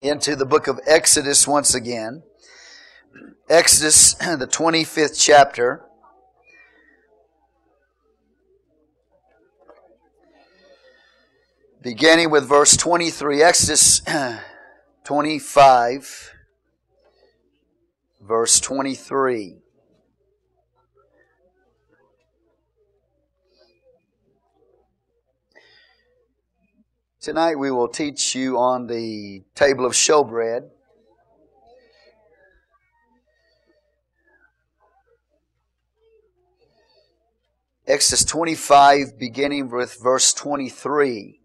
into the book of Exodus once again. Exodus, the 25th chapter. Beginning with verse 23, Exodus 25, verse 23. Tonight we will teach you on the table of showbread. Exodus 25, beginning with verse 23.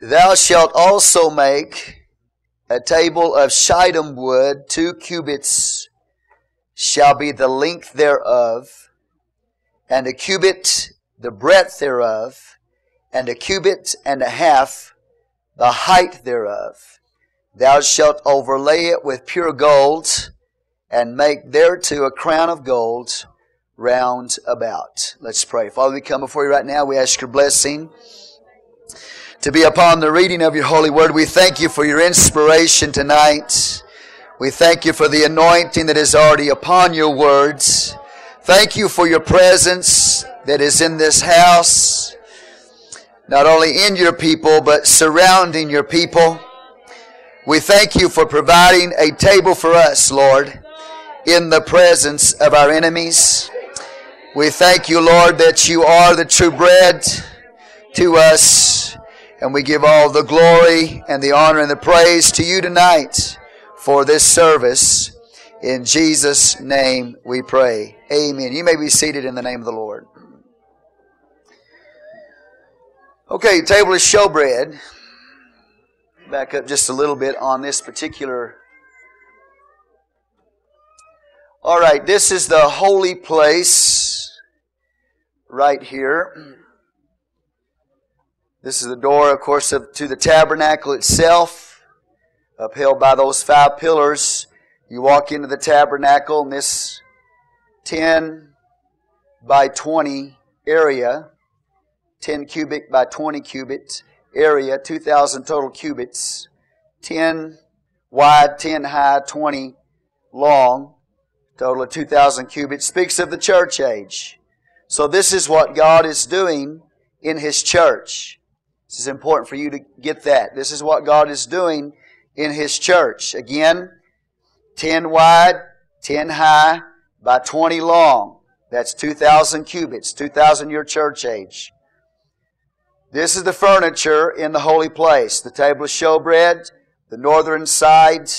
Thou shalt also make a table of shittim wood, two cubits shall be the length thereof, and a cubit the breadth thereof, and a cubit and a half the height thereof. Thou shalt overlay it with pure gold, and make thereto a crown of gold round about. Let's pray. Father, we come before you right now. We ask your blessing to be upon the reading of your holy word. We thank you for your inspiration tonight. We thank you for the anointing that is already upon your words. Thank you for your presence that is in this house not only in your people, but surrounding your people. We thank you for providing a table for us, Lord, in the presence of our enemies. We thank you, Lord, that you are the true bread to us. And we give all the glory and the honor and the praise to you tonight for this service. In Jesus' name we pray. Amen. You may be seated in the name of the Lord. Okay, table of showbread. Back up just a little bit on this particular. All right, this is the holy place right here. This is the door, of course, of, to the tabernacle itself, upheld by those five pillars. You walk into the tabernacle in this 10 by 20 area 10 cubic by 20 cubits area, 2,000 total cubits, 10 wide, 10 high, 20 long, total of 2,000 cubits, speaks of the church age. So this is what God is doing in His church. This is important for you to get that. This is what God is doing in His church. Again, 10 wide, 10 high, by 20 long. That's 2,000 cubits, 2,000 your church age. This is the furniture in the holy place. The table of showbread, the northern side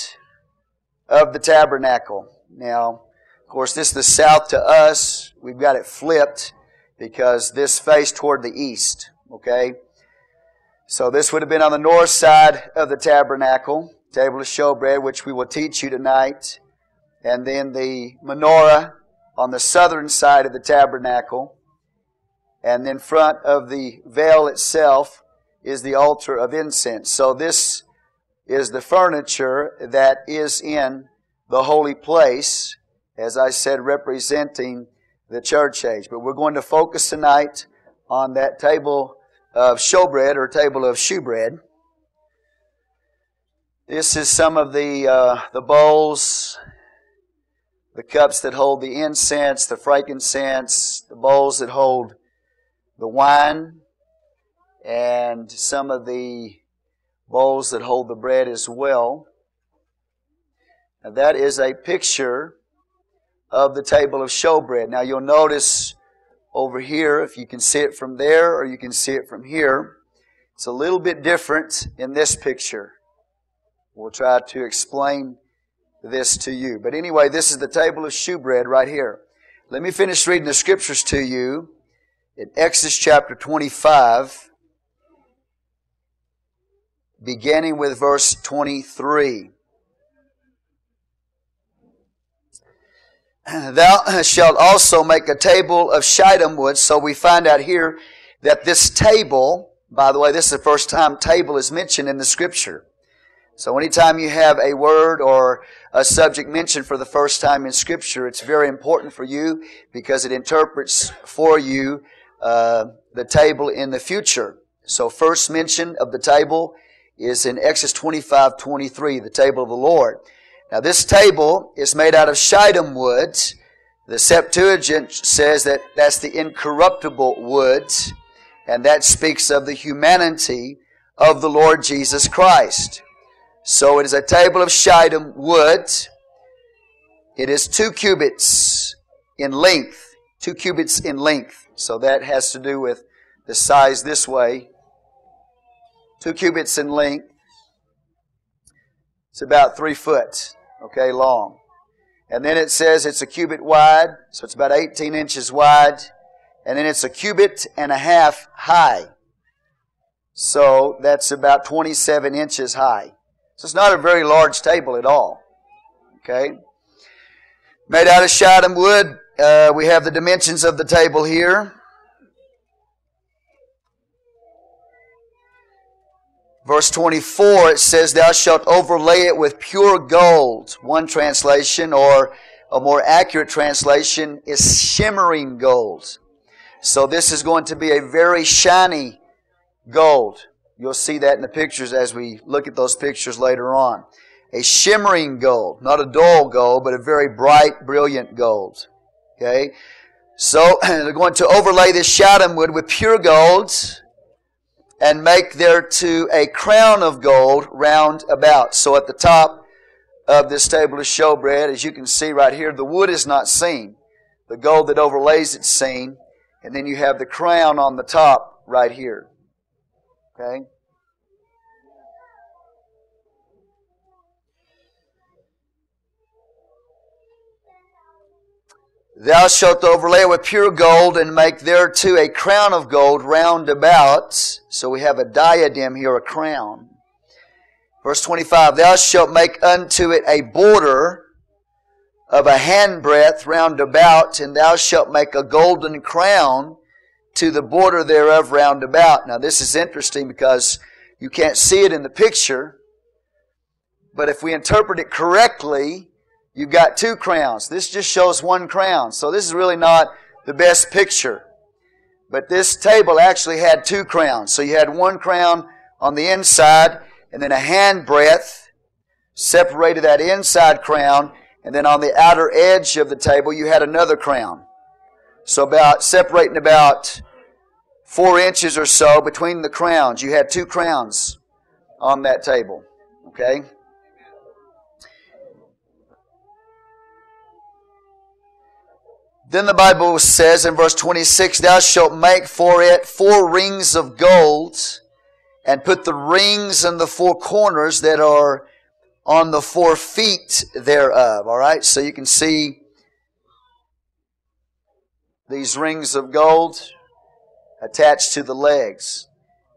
of the tabernacle. Now, of course, this is the south to us. We've got it flipped because this faced toward the east. Okay? So this would have been on the north side of the tabernacle, table of showbread, which we will teach you tonight. And then the menorah on the southern side of the tabernacle. And in front of the veil itself is the altar of incense. So this is the furniture that is in the holy place, as I said, representing the church age. But we're going to focus tonight on that table of showbread or table of shewbread. This is some of the uh, the bowls, the cups that hold the incense, the frankincense, the bowls that hold the wine and some of the bowls that hold the bread as well. Now that is a picture of the table of showbread. Now you'll notice over here, if you can see it from there or you can see it from here, it's a little bit different in this picture. We'll try to explain this to you. But anyway, this is the table of shewbread right here. Let me finish reading the scriptures to you in Exodus chapter 25, beginning with verse 23. Thou shalt also make a table of shittim wood. So we find out here that this table, by the way, this is the first time table is mentioned in the scripture. So anytime you have a word or a subject mentioned for the first time in scripture, it's very important for you because it interprets for you uh, the table in the future. So first mention of the table is in Exodus 25, 23, the table of the Lord. Now this table is made out of shittim wood. The Septuagint says that that's the incorruptible wood, and that speaks of the humanity of the Lord Jesus Christ. So it is a table of shittim wood. It is two cubits in length, two cubits in length. So that has to do with the size this way. Two cubits in length. It's about three foot, okay, long. And then it says it's a cubit wide, so it's about 18 inches wide. And then it's a cubit and a half high. So that's about 27 inches high. So it's not a very large table at all. Okay? Made out of shittim wood. Uh, we have the dimensions of the table here. Verse 24, it says, Thou shalt overlay it with pure gold. One translation, or a more accurate translation, is shimmering gold. So this is going to be a very shiny gold. You'll see that in the pictures as we look at those pictures later on. A shimmering gold, not a dull gold, but a very bright, brilliant gold. Okay? So they're going to overlay this shittim wood with pure gold and make thereto a crown of gold round about. So at the top of this table of showbread, as you can see right here, the wood is not seen. The gold that overlays it's seen. And then you have the crown on the top right here. Okay? Thou shalt overlay it with pure gold and make thereto a crown of gold round about. So we have a diadem here, a crown. Verse 25, Thou shalt make unto it a border of a handbreadth round about, and thou shalt make a golden crown to the border thereof round about. Now this is interesting because you can't see it in the picture, but if we interpret it correctly, You've got two crowns. This just shows one crown. So this is really not the best picture. But this table actually had two crowns. So you had one crown on the inside and then a hand breadth separated that inside crown. And then on the outer edge of the table, you had another crown. So about separating about four inches or so between the crowns. You had two crowns on that table. Okay? Then the Bible says in verse 26, Thou shalt make for it four rings of gold, and put the rings in the four corners that are on the four feet thereof. Alright, so you can see these rings of gold attached to the legs.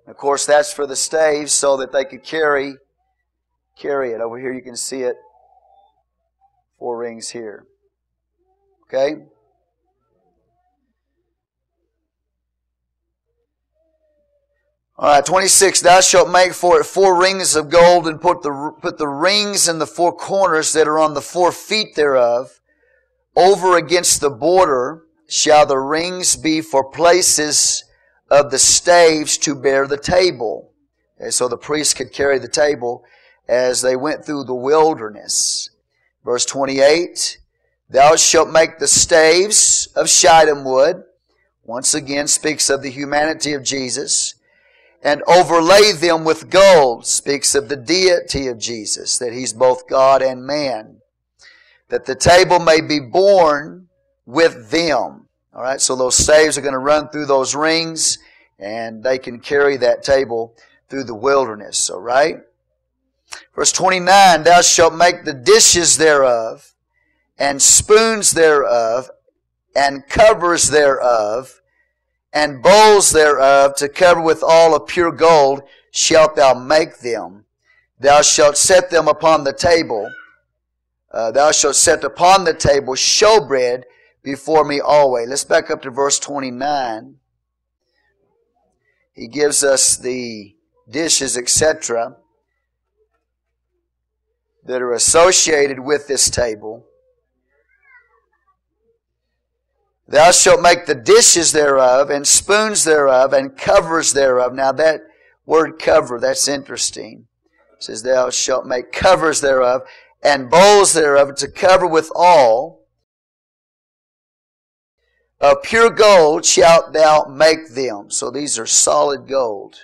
Of course, that's for the staves so that they could carry carry it. Over here you can see it. Four rings here. Okay? All right, 26. Thou shalt make for it four rings of gold and put the, put the rings in the four corners that are on the four feet thereof. Over against the border shall the rings be for places of the staves to bear the table. So the priests could carry the table as they went through the wilderness. Verse 28. Thou shalt make the staves of shittim wood. Once again speaks of the humanity of Jesus and overlay them with gold speaks of the deity of Jesus, that he's both God and man. That the table may be borne with them. All right, so those staves are going to run through those rings and they can carry that table through the wilderness. All right? Verse 29, thou shalt make the dishes thereof and spoons thereof and covers thereof and bowls thereof to cover with all of pure gold shalt thou make them. Thou shalt set them upon the table. Uh, thou shalt set upon the table showbread before me always. Let's back up to verse 29. He gives us the dishes, etc., that are associated with this table. Thou shalt make the dishes thereof, and spoons thereof, and covers thereof. Now that word cover, that's interesting. It says, Thou shalt make covers thereof, and bowls thereof to cover with all. Of pure gold shalt thou make them. So these are solid gold.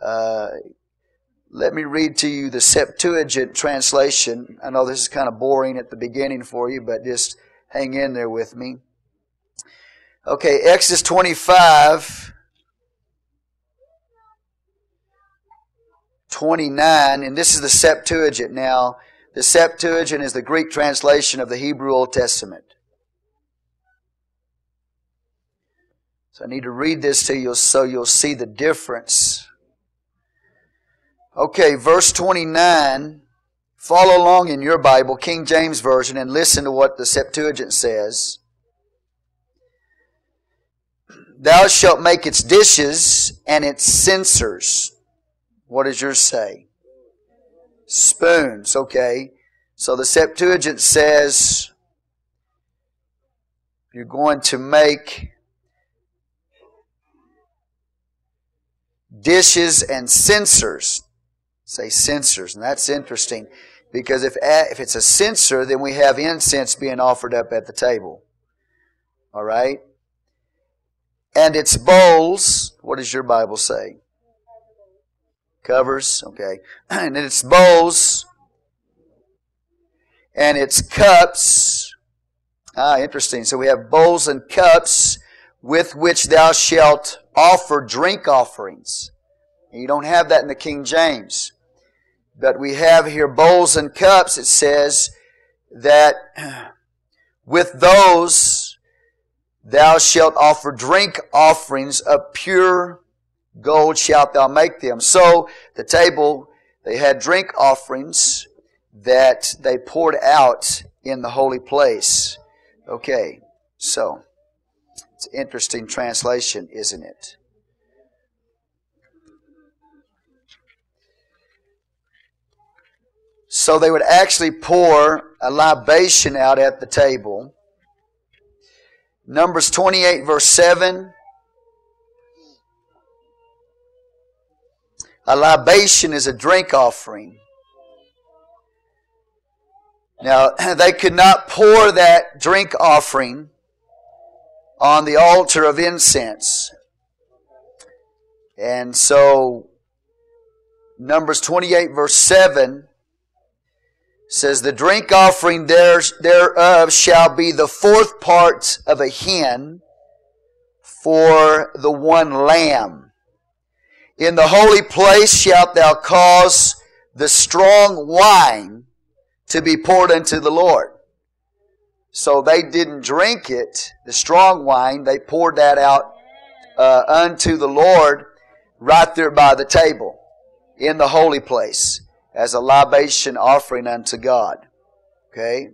Uh, let me read to you the Septuagint translation. I know this is kind of boring at the beginning for you, but just hang in there with me. Okay, Exodus 25, 29, and this is the Septuagint. Now, the Septuagint is the Greek translation of the Hebrew Old Testament. So I need to read this to you so you'll see the difference. Okay, verse 29. Follow along in your Bible, King James Version, and listen to what the Septuagint says. Thou shalt make its dishes and its censers. What does yours say? Spoons, okay. So the Septuagint says you're going to make dishes and censers. Say censers, and that's interesting because if if it's a censer, then we have incense being offered up at the table. All right, and its bowls. What does your Bible say? Covers, okay, and its bowls and its cups. Ah, interesting. So we have bowls and cups with which thou shalt offer drink offerings. You don't have that in the King James. But we have here bowls and cups. It says that with those thou shalt offer drink offerings of pure gold shalt thou make them. So the table, they had drink offerings that they poured out in the holy place. Okay, so it's an interesting translation, isn't it? So they would actually pour a libation out at the table. Numbers 28, verse 7. A libation is a drink offering. Now, they could not pour that drink offering on the altar of incense. And so, Numbers 28, verse 7 says, The drink offering thereof shall be the fourth part of a hin for the one lamb. In the holy place shalt thou cause the strong wine to be poured unto the Lord. So they didn't drink it, the strong wine, they poured that out uh, unto the Lord right there by the table in the holy place as a libation offering unto God. Okay?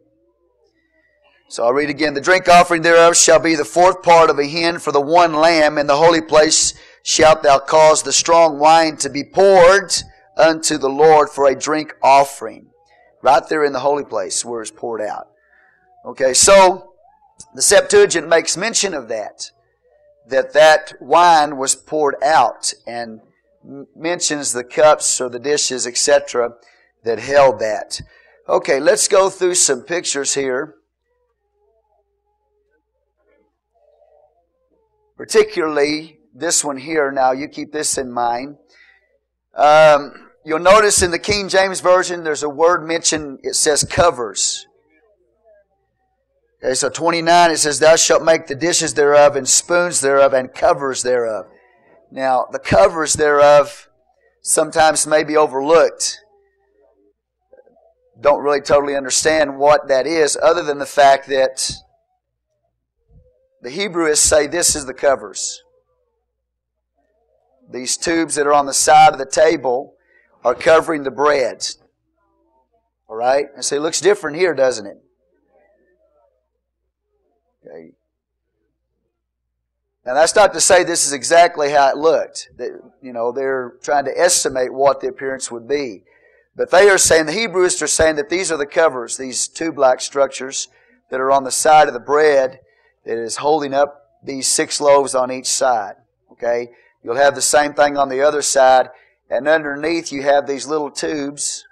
So I'll read again. The drink offering thereof shall be the fourth part of a hin for the one lamb. In the holy place shalt thou cause the strong wine to be poured unto the Lord for a drink offering. Right there in the holy place where it's poured out. Okay, so the Septuagint makes mention of that. That that wine was poured out and mentions the cups or the dishes, etc., that held that. Okay, let's go through some pictures here. Particularly this one here. Now, you keep this in mind. Um, you'll notice in the King James Version, there's a word mentioned, it says covers. Okay, so 29, it says, Thou shalt make the dishes thereof, and spoons thereof, and covers thereof. Now, the covers thereof sometimes may be overlooked. Don't really totally understand what that is, other than the fact that the Hebrewists say this is the covers. These tubes that are on the side of the table are covering the bread. All right? And so it looks different here, doesn't it? Now that's not to say this is exactly how it looked. That, you know, they're trying to estimate what the appearance would be. But they are saying, the Hebrews are saying that these are the covers, these two black structures that are on the side of the bread that is holding up these six loaves on each side. Okay? You'll have the same thing on the other side, And underneath you have these little tubes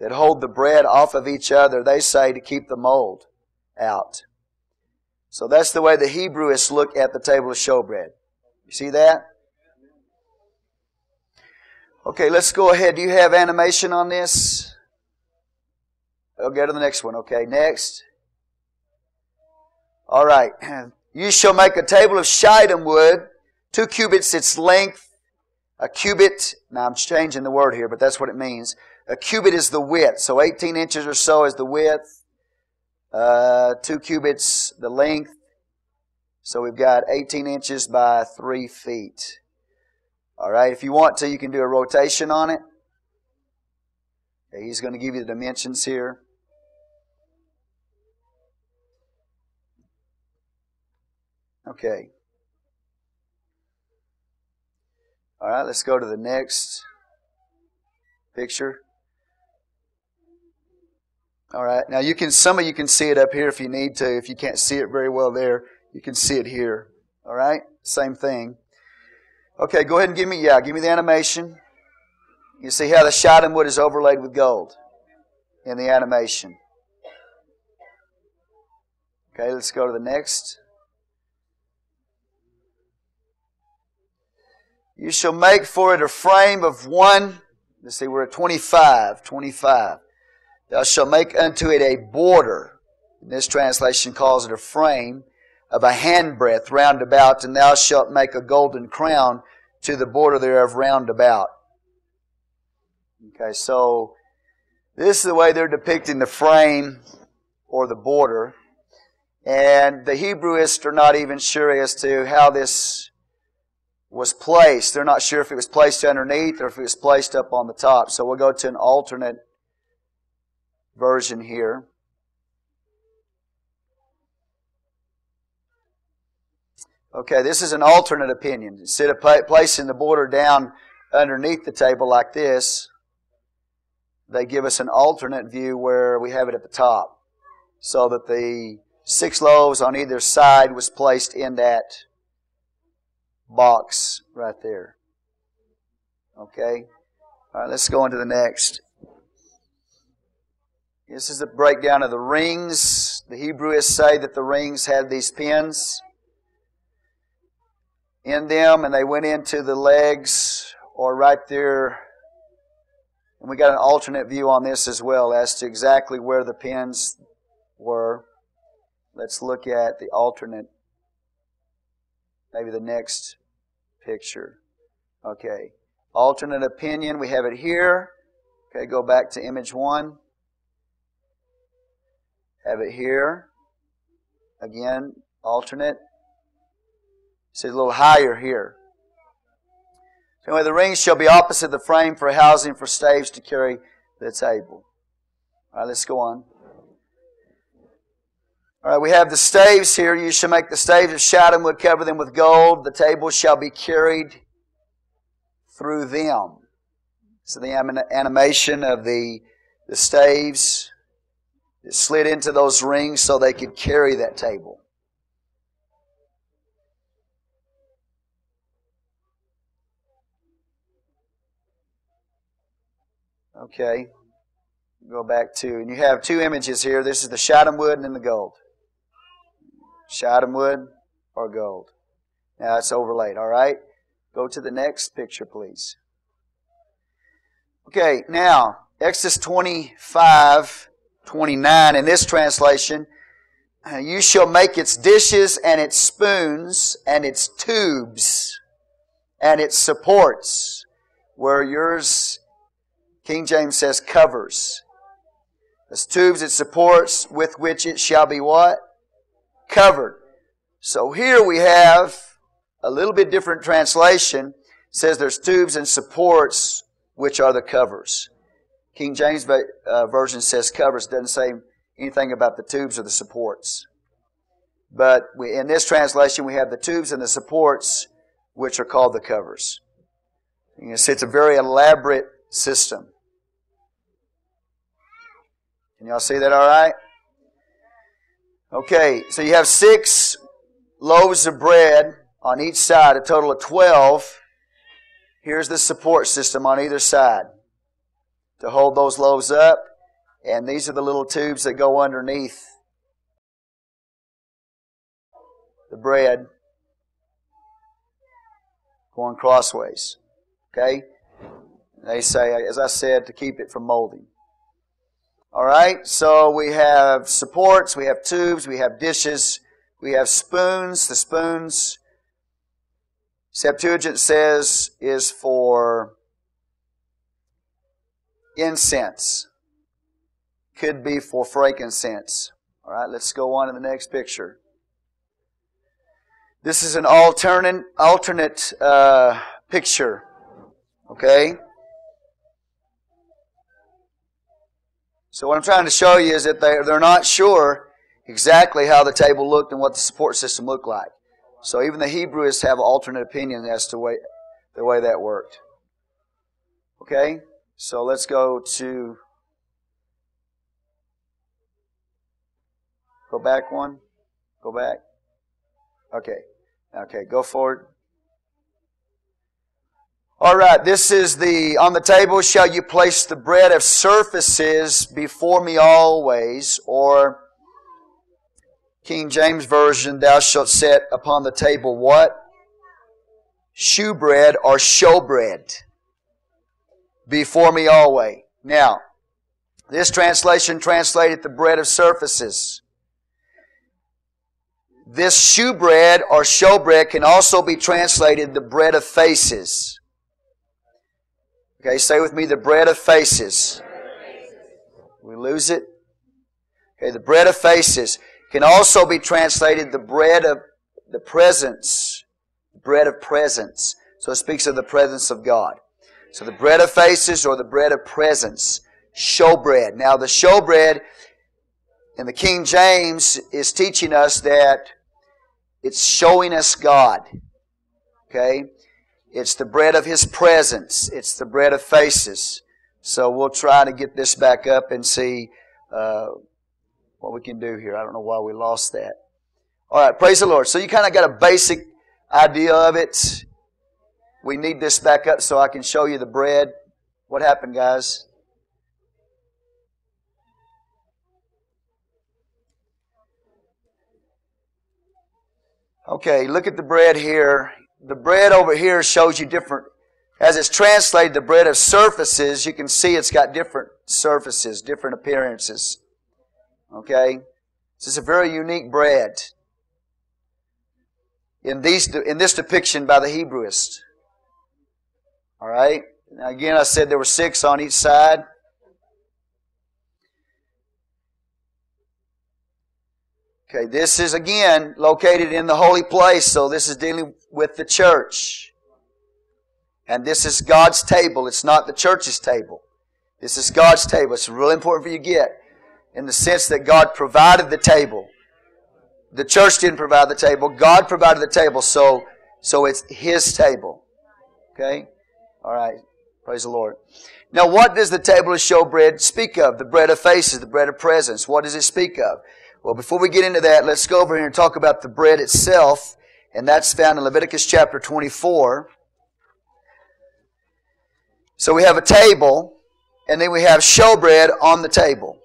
that hold the bread off of each other, they say, to keep the mold out. So that's the way the Hebrewists look at the table of showbread. You see that? Okay, let's go ahead. Do you have animation on this? I'll go to the next one. Okay, next. All right. You shall make a table of shittim wood, two cubits its length, a cubit. Now I'm changing the word here, but that's what it means. A cubit is the width, so 18 inches or so is the width. Uh, two cubits the length. So we've got 18 inches by 3 feet. All right, if you want to, you can do a rotation on it. He's going to give you the dimensions here. Okay. All right, let's go to the next picture. All right. Now you can, some of you can see it up here if you need to. If you can't see it very well there, you can see it here. All right. Same thing. Okay. Go ahead and give me, yeah, give me the animation. You see how the shittim wood is overlaid with gold in the animation. Okay. Let's go to the next. You shall make for it a frame of one. Let's see, we're at 25. 25. Thou shalt make unto it a border. This translation calls it a frame of a handbreadth round about, and thou shalt make a golden crown to the border thereof round about. Okay, so this is the way they're depicting the frame or the border. And the Hebrewists are not even sure as to how this was placed. They're not sure if it was placed underneath or if it was placed up on the top. So we'll go to an alternate version here. Okay, this is an alternate opinion. Instead of placing the border down underneath the table like this, they give us an alternate view where we have it at the top. So that the six loaves on either side was placed in that box right there. Okay? All right, let's go on to the next. This is a breakdown of the rings. The Hebrewists say that the rings had these pins in them and they went into the legs or right there. And we got an alternate view on this as well as to exactly where the pins were. Let's look at the alternate, maybe the next picture. Okay. Alternate opinion, we have it here. Okay, go back to image one. Have it here. Again, alternate. It's a little higher here. Anyway, the rings shall be opposite the frame for housing for staves to carry the table. All right, let's go on. All right, we have the staves here. You shall make the staves of shittim wood, cover them with gold. The table shall be carried through them. So the animation of the, the staves slid into those rings so they could carry that table. Okay. Go back to, and you have two images here. This is the shittim wood and the gold. Shittim wood or gold. Now it's overlaid, all right? Go to the next picture, please. Okay, now, Exodus 25 29 in this translation, uh, you shall make its dishes and its spoons and its tubes and its supports, where yours, King James says covers. Its tubes, its supports, with which it shall be what? Covered. So here we have a little bit different translation. It says there's tubes and supports, which are the covers. King James uh, Version says covers, doesn't say anything about the tubes or the supports. But we, in this translation, we have the tubes and the supports, which are called the covers. You can see it's a very elaborate system. Can y'all see that all right? Okay, so you have six loaves of bread on each side, a total of 12. here's the support system on either side to hold those loaves up. And these are the little tubes that go underneath the bread going crossways. Okay? They say, as I said, to keep it from molding. All right, so we have supports, we have tubes, we have dishes, we have spoons. The spoons, Septuagint says, is for incense. Could be for frankincense. All right, let's go on to the next picture. This is an alternate alternate uh, picture. Okay. So what I'm trying to show you is that they're, they're not sure exactly how the table looked and what the support system looked like. So even the Hebrewists have alternate opinion as to way, the way that worked. Okay? So let's go to Go back one. Go back. Okay. Okay, go forward. All right, this is the, on the table shall you place the bread of surfaces before me always, or King James Version, thou shalt set upon the table what? Shewbread or showbread before me always. Now, this translation translated the bread of surfaces. This shewbread or showbread can also be translated the bread of faces. Okay, say with me the bread of faces. We lose it. Okay, the bread of faces can also be translated the bread of the presence. Bread of presence. So it speaks of the presence of God. So the bread of faces or the bread of presence. Showbread. Now the showbread in the King James is teaching us that it's showing us God. Okay? It's the bread of His presence. It's the bread of faces. So we'll try to get this back up and see uh, what we can do here. I don't know why we lost that. All right, praise the Lord. So you kind of got a basic idea of it. We need this back up so I can show you the bread. What happened, guys? Okay, look at the bread here the bread over here shows you different, as it's translated, the bread of surfaces, you can see it's got different surfaces, different appearances. Okay? This is a very unique bread in these in this depiction by the Hebrewists. All right. Now again, I said there were six on each side. Okay, this is again located in the holy place, so this is dealing with the church. And this is God's table. It's not the church's table. This is God's table. It's really important for you to get in the sense that God provided the table. The church didn't provide the table. God provided the table, so, so it's His table. Okay? All right. Praise the Lord. Now, what does the table of showbread speak of? The bread of faces, the bread of presence. What does it speak of? Well, before we get into that, let's go over here and talk about the bread itself, and that's found in Leviticus chapter 24. So we have a table, and then we have showbread on the table.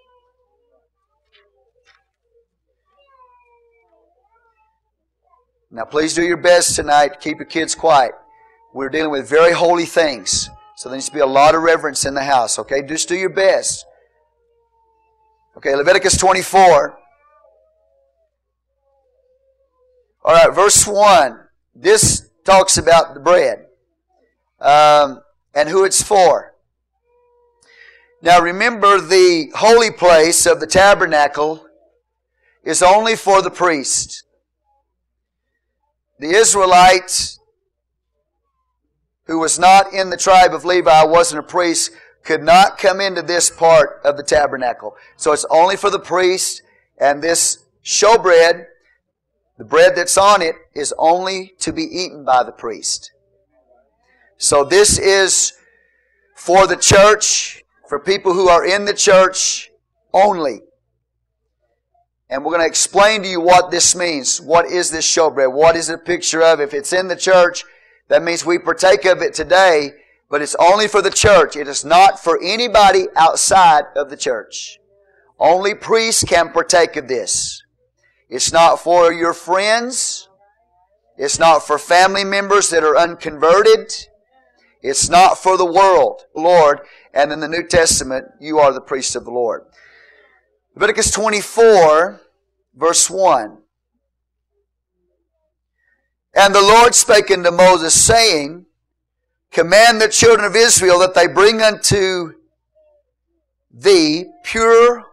Now, please do your best tonight. Keep your kids quiet. We're dealing with very holy things. So there needs to be a lot of reverence in the house, okay? Just do your best. Okay, Leviticus 24. All right, verse 1. This talks about the bread um, and who it's for. Now remember, the holy place of the tabernacle is only for the priest. The Israelite who was not in the tribe of Levi, wasn't a priest, could not come into this part of the tabernacle. So it's only for the priest, and this showbread the bread that's on it is only to be eaten by the priest. So this is for the church, for people who are in the church only. And we're going to explain to you what this means. What is this showbread? What is it a picture of? If it's in the church, That means we partake of it today, but it's only for the church. It is not for anybody outside of the church. Only priests can partake of this. It's not for your friends. It's not for family members that are unconverted. It's not for the world, Lord. And in the New Testament, you are the priest of the Lord. Leviticus 24, verse 1. And the Lord spake unto Moses, saying, Command the children of Israel that they bring unto thee pure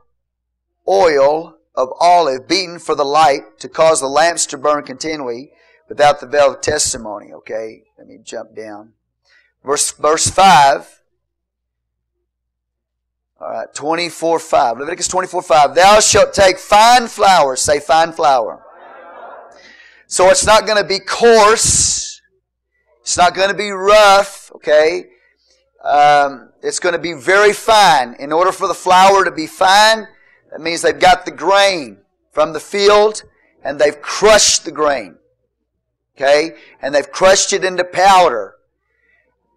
oil of olive beaten for the light to cause the lamps to burn continually without the veil of testimony. Okay, let me jump down. Verse, verse 5. All right, 24 5. Leviticus 24 5. Thou shalt take fine flour. Say fine flour. So it's not going to be coarse. It's not going to be rough, okay? Um, it's going to be very fine. In order for the flour to be fine, that means they've got the grain from the field and they've crushed the grain. Okay? And they've crushed it into powder.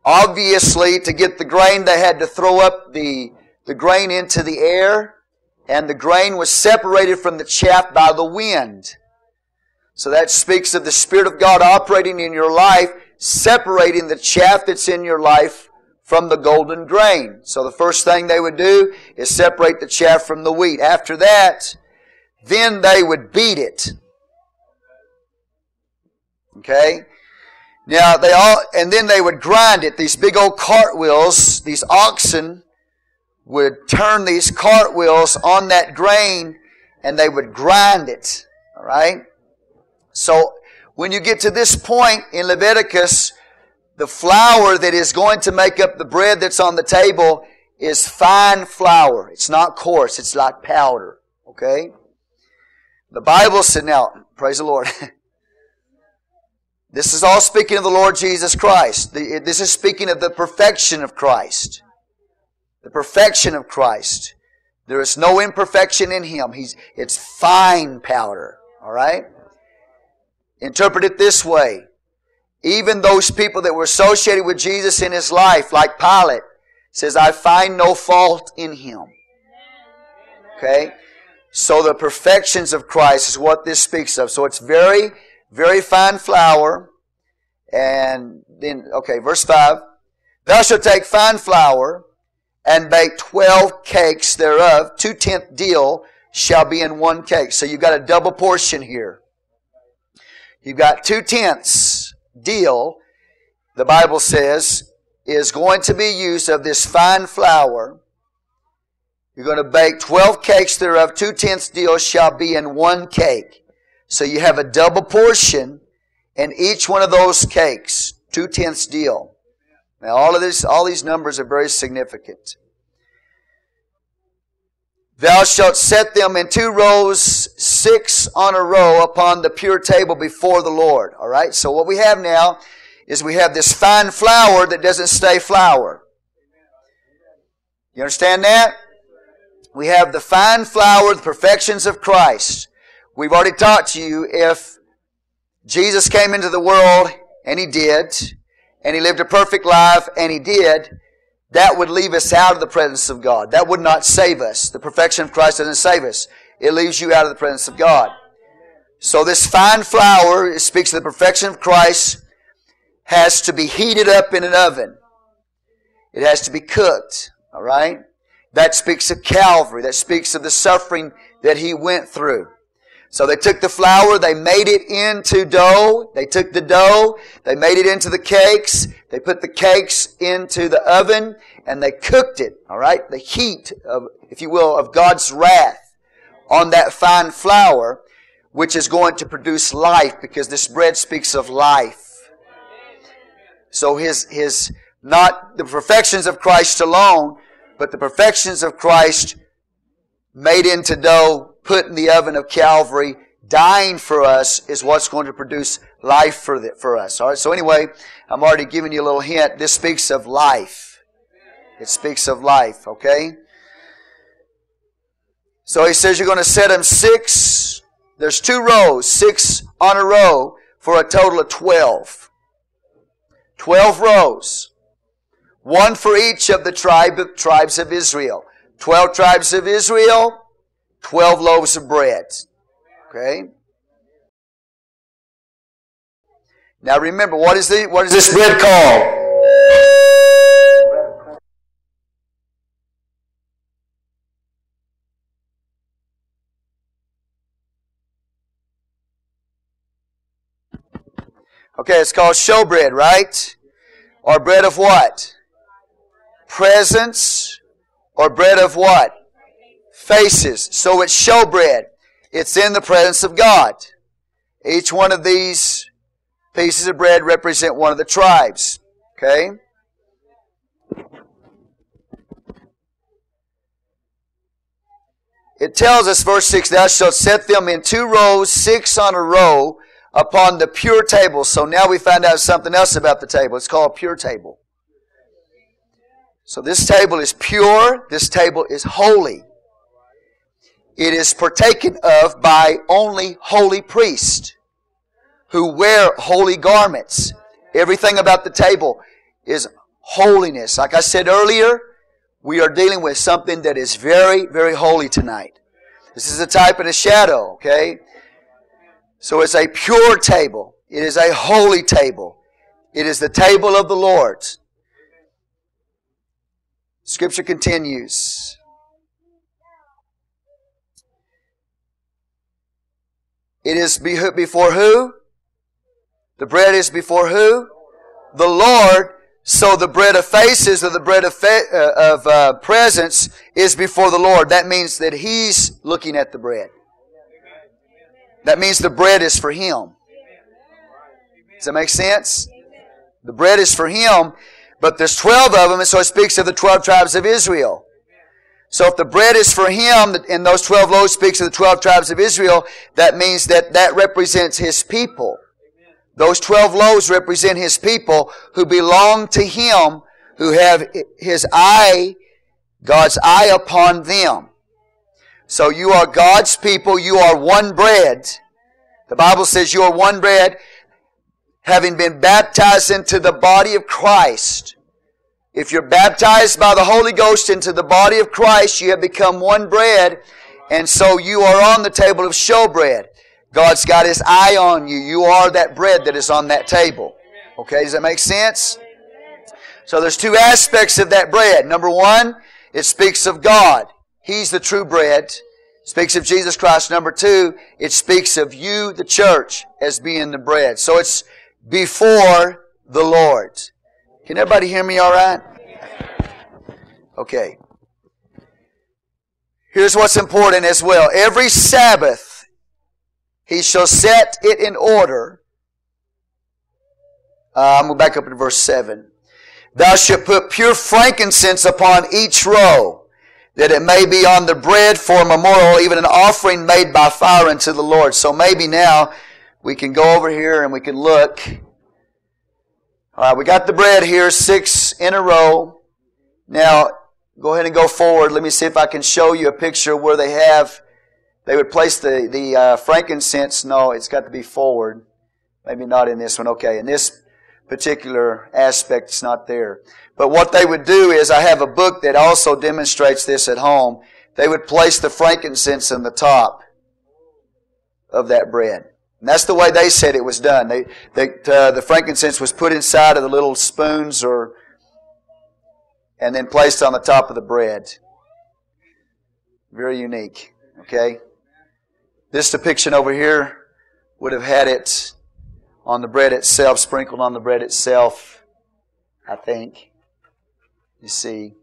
Obviously, to get the grain, they had to throw up the, the grain into the air and the grain was separated from the chaff by the wind. So that speaks of the Spirit of God operating in your life, separating the chaff that's in your life from the golden grain. So the first thing they would do is separate the chaff from the wheat. After that, then they would beat it. Okay? Now they all, and then they would grind it. These big old cartwheels, these oxen would turn these cartwheels on that grain and they would grind it. Alright? So when you get to this point in Leviticus, the flour that is going to make up the bread that's on the table is fine flour. It's not coarse. It's like powder. Okay? The Bible said, now, praise the Lord. this is all speaking of the Lord Jesus Christ. This is speaking of the perfection of Christ. The perfection of Christ. There is no imperfection in Him. He's, it's fine powder. Alright? Interpret it this way. Even those people that were associated with Jesus in his life, like Pilate, says, I find no fault in him. Okay? So the perfections of Christ is what this speaks of. So it's very, very fine flour. And then, okay, verse 5. Thou shalt take fine flour and bake twelve cakes thereof. Two tenth deal shall be in one cake. So you've got a double portion here. You've got two tenths deal, the Bible says, is going to be used of this fine flour. You're going to bake 12 cakes thereof, two tenths deal shall be in one cake. So you have a double portion in each one of those cakes, two tenths deal. Now all of this, all these numbers are very significant. Thou shalt set them in two rows, six on a row upon the pure table before the Lord. Alright? So what we have now is we have this fine flour that doesn't stay flour. You understand that? We have the fine flour, the perfections of Christ. We've already taught to you if Jesus came into the world, and He did, and He lived a perfect life, and He did, that would leave us out of the presence of God. That would not save us. The perfection of Christ doesn't save us. It leaves you out of the presence of God. So this fine flour, it speaks of the perfection of Christ, has to be heated up in an oven. It has to be cooked. Alright? That speaks of Calvary. That speaks of the suffering that He went through. So they took the flour, they made it into dough. They took the dough, they made it into the cakes. They put the cakes into the oven and they cooked it. All right, the heat of, if you will, of God's wrath on that fine flour, which is going to produce life, because this bread speaks of life. So his his not the perfections of Christ alone, but the perfections of Christ made into dough put in the oven of Calvary, dying for us, is what's going to produce life for, the, for us. All right. So anyway, I'm already giving you a little hint. This speaks of life. It speaks of life. Okay. So he says you're going to set them six. There's two rows, six on a row for a total of twelve. Twelve rows. One for each of the tribe, tribes of Israel. Twelve tribes of Israel, twelve loaves of bread. Okay? Now remember, what is the what is this bread called? Okay, it's called showbread, right? Or bread of what? Presence. Or bread of what? Faces. So it's showbread. It's in the presence of God. Each one of these pieces of bread represent one of the tribes. Okay? It tells us, verse 6, Thou shalt set them in two rows, six on a row, upon the pure table. So now we find out something else about the table. It's called pure table. So this table is pure. This table is holy. It is partaken of by only holy priests who wear holy garments. Everything about the table is holiness. Like I said earlier, we are dealing with something that is very, very holy tonight. This is a type and a shadow, okay? So it's a pure table. It is a holy table. It is the table of the Lord. Scripture continues. It is before who? The bread is before who? The Lord. So the bread of faces or the bread of, uh, of uh, presence is before the Lord. That means that He's looking at the bread. That means the bread is for Him. Does that make sense? The bread is for Him, but there's 12 of them, and so it speaks of the 12 tribes of Israel. So if the bread is for Him, and those 12 loaves speaks of the 12 tribes of Israel, that means that that represents His people. Those 12 loaves represent His people who belong to Him, who have His eye, God's eye upon them. So you are God's people. You are one bread. The Bible says you are one bread, having been baptized into the body of Christ. If you're baptized by the Holy Ghost into the body of Christ, you have become one bread, and so you are on the table of showbread. God's got His eye on you. You are that bread that is on that table. Okay, does that make sense? So there's two aspects of that bread. Number one, it speaks of God. He's the true bread. Speaks of Jesus Christ. Number two, it speaks of you, the church, as being the bread. So it's before the Lord. Can everybody hear me all right? Okay. Here's what's important as well. Every Sabbath, he shall set it in order. Uh, I'm going back up to verse 7. Thou shalt put pure frankincense upon each row that it may be on the bread for a memorial, even an offering made by fire unto the Lord. So maybe now we can go over here and we can look. All right, we got the bread here, six in a row. Now, go ahead and go forward. Let me see if I can show you a picture where they have, they would place the, the uh, frankincense. No, it's got to be forward. Maybe not in this one. Okay, in this particular aspect, it's not there. But what they would do is, I have a book that also demonstrates this at home. They would place the frankincense in the top of that bread. And that's the way they said it was done. They, uh, the frankincense was put inside of the little spoons or, and then placed on the top of the bread. Very unique. Okay? This depiction over here would have had it on the bread itself, sprinkled on the bread itself, I think. You see,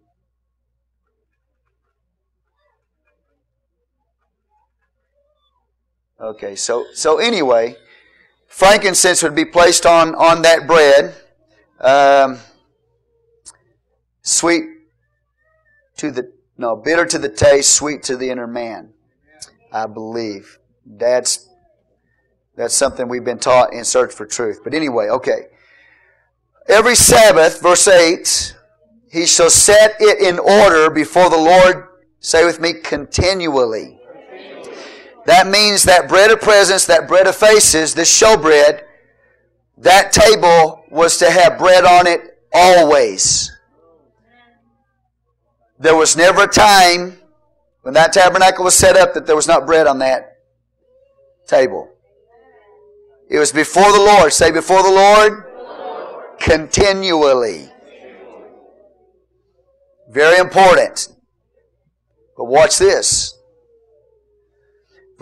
Okay, so so anyway, frankincense would be placed on on that bread, um, sweet to the no bitter to the taste, sweet to the inner man. I believe that's that's something we've been taught in search for truth. But anyway, okay. Every Sabbath, verse eight, he shall set it in order before the Lord, say with me, continually. That means that bread of presence, that bread of faces, this showbread, that table was to have bread on it always. There was never a time when that tabernacle was set up that there was not bread on that table. It was before the Lord. Say before the Lord. Continually. Very important. But watch this.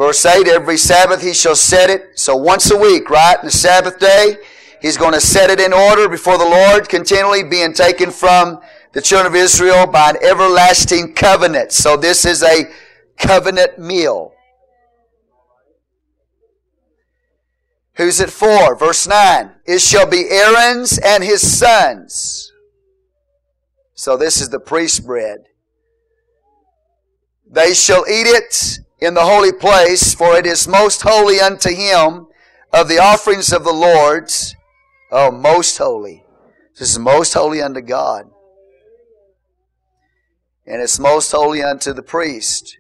Verse 8, every Sabbath he shall set it. So once a week, right? In The Sabbath day, he's going to set it in order before the Lord, continually being taken from the children of Israel by an everlasting covenant. So this is a covenant meal. Who's it for? Verse 9. It shall be Aaron's and his sons. So this is the priest bread. They shall eat it in the holy place, for it is most holy unto him of the offerings of the Lord's. Oh, most holy. This is most holy unto God. And it's most holy unto the priest.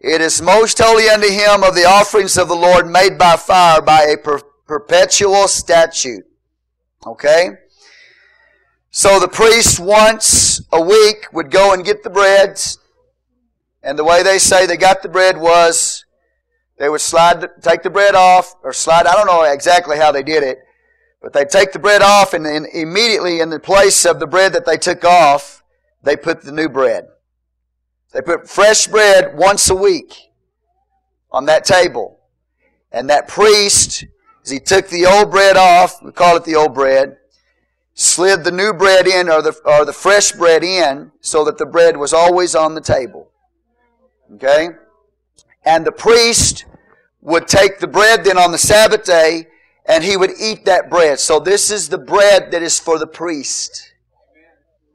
It is most holy unto him of the offerings of the Lord made by fire by a per- perpetual statute. Okay? So the priest once a week would go and get the bread and the way they say they got the bread was they would slide, take the bread off, or slide, I don't know exactly how they did it, but they take the bread off and then immediately in the place of the bread that they took off, they put the new bread. They put fresh bread once a week on that table. And that priest, as he took the old bread off, we call it the old bread, slid the new bread in or the, or the fresh bread in so that the bread was always on the table. Okay? And the priest would take the bread then on the Sabbath day and he would eat that bread. So this is the bread that is for the priest.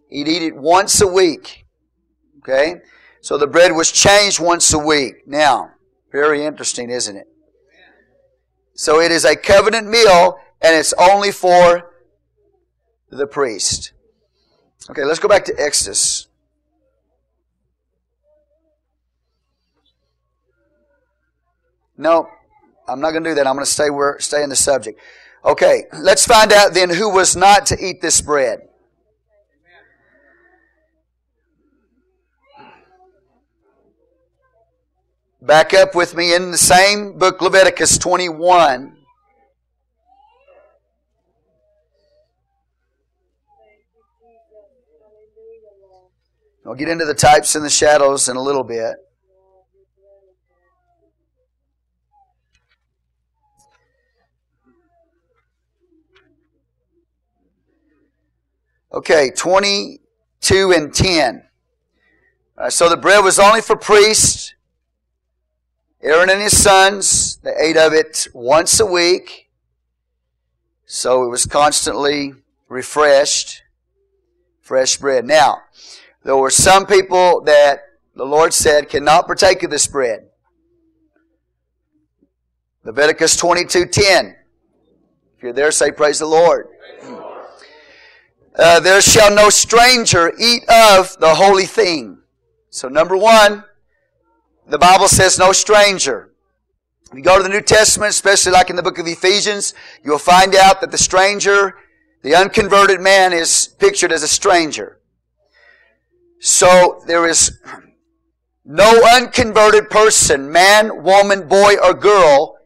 He'd eat it once a week. Okay? So the bread was changed once a week. Now, very interesting, isn't it? So it is a covenant meal and it's only for the priest. Okay, let's go back to Exodus. No, I'm not going to do that. I'm going to stay where, stay in the subject. Okay, let's find out then who was not to eat this bread. Back up with me in the same book, Leviticus 21. I'll get into the types and the shadows in a little bit. Okay, 22 and 10. Uh, so the bread was only for priests. Aaron and his sons, they ate of it once a week. So it was constantly refreshed. Fresh bread. Now, there were some people that the Lord said cannot partake of this bread. Leviticus 22:10. If you're there, say praise the Lord. Uh, there shall no stranger eat of the holy thing. So number one, the Bible says no stranger. If you go to the New Testament, especially like in the book of Ephesians, you'll find out that the stranger, the unconverted man is pictured as a stranger. So there is no unconverted person, man, woman, boy, or girl,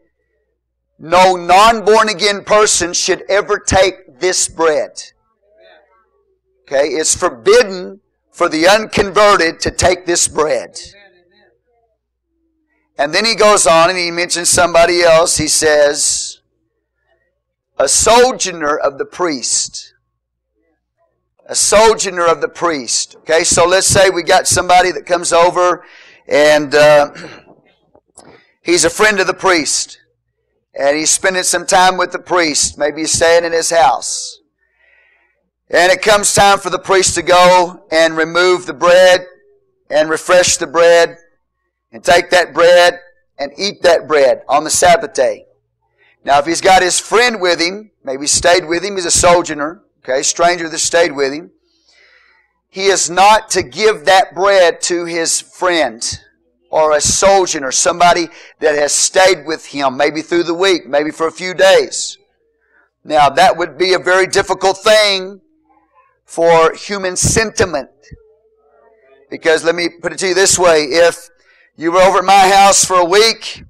no non-born again person should ever take this bread. Okay, it's forbidden for the unconverted to take this bread. And then he goes on and he mentions somebody else. He says, a sojourner of the priest. A sojourner of the priest. Okay, so let's say we got somebody that comes over and uh, he's a friend of the priest. And he's spending some time with the priest. Maybe he's staying in his house. And it comes time for the priest to go and remove the bread and refresh the bread and take that bread and eat that bread on the Sabbath day. Now, if he's got his friend with him, maybe stayed with him, he's a sojourner, okay, stranger that stayed with him, he is not to give that bread to his friend or a sojourner, somebody that has stayed with him, maybe through the week, maybe for a few days. Now, that would be a very difficult thing for human sentiment. Because let me put it to you this way. If you were over at my house for a week,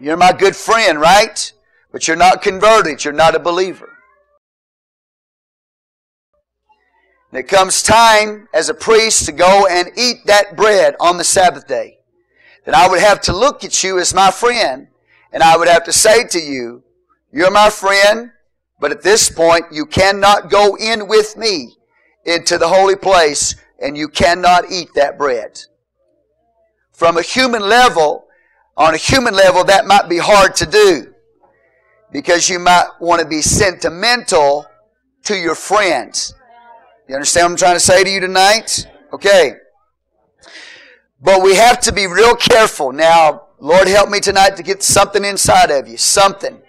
you're my good friend, right? But you're not converted. You're not a believer. And it comes time as a priest to go and eat that bread on the Sabbath day. Then I would have to look at you as my friend and I would have to say to you, you're my friend, but at this point you cannot go in with me into the holy place and you cannot eat that bread. From a human level, on a human level, that might be hard to do because you might want to be sentimental to your friends. You understand what I'm trying to say to you tonight? Okay. But we have to be real careful. Now, Lord, help me tonight to get something inside of you. Something.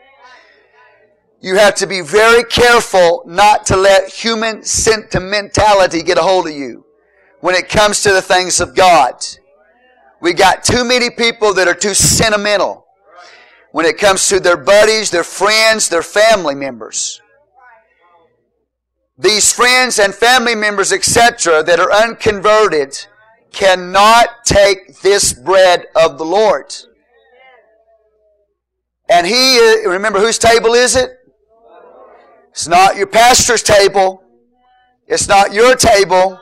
You have to be very careful not to let human sentimentality get a hold of you when it comes to the things of God. We got too many people that are too sentimental when it comes to their buddies, their friends, their family members. These friends and family members, etc., that are unconverted, cannot take this bread of the Lord. And he, uh, remember whose table is it? It's not your pastor's table. It's not your table.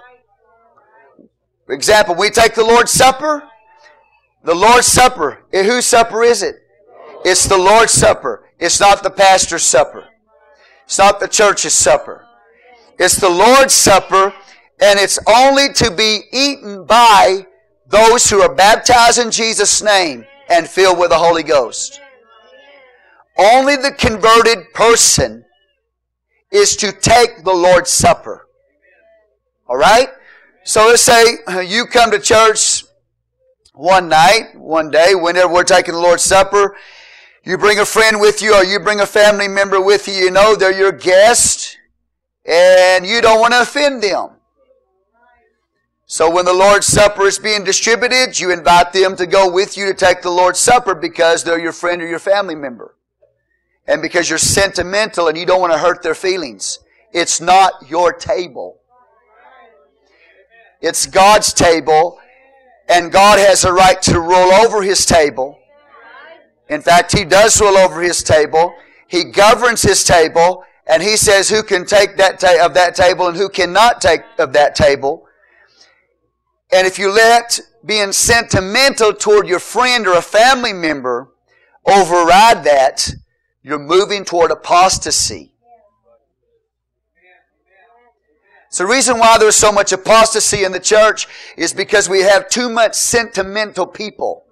For example, we take the Lord's Supper. The Lord's Supper, eh, whose supper is it? It's the Lord's Supper. It's not the pastor's supper. It's not the church's supper. It's the Lord's Supper and it's only to be eaten by those who are baptized in Jesus' name and filled with the Holy Ghost. Only the converted person is to take the Lord's Supper. Alright? So let's say you come to church one night, one day, whenever we're taking the Lord's Supper, you bring a friend with you or you bring a family member with you, you know they're your guest, and you don't want to offend them. So when the Lord's Supper is being distributed, you invite them to go with you to take the Lord's Supper because they're your friend or your family member. And because you're sentimental and you don't want to hurt their feelings. It's not your table. It's God's table and God has a right to rule over His table. In fact, He does rule over His table. He governs His table and He says who can take that ta- of that table and who cannot take of that table. And if you let being sentimental toward your friend or a family member override that, you're moving toward apostasy. So the reason why there's so much apostasy in the church is because we have too much sentimental people.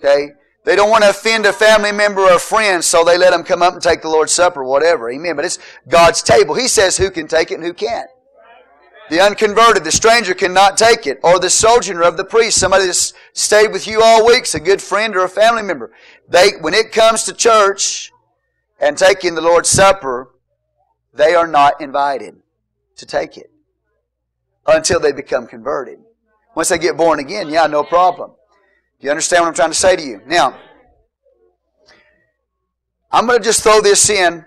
Okay? They don't want to offend a family member or a friend, so they let them come up and take the Lord's Supper, or whatever. Amen. But it's God's table. He says who can take it and who can't. The unconverted, the stranger cannot take it. Or the sojourner of the priest, somebody that's stayed with you all weeks, a good friend or a family member. They, when it comes to church and taking the Lord's Supper, they are not invited to take it until they become converted. Once they get born again, yeah, no problem. Do you understand what I'm trying to say to you? Now, I'm going to just throw this in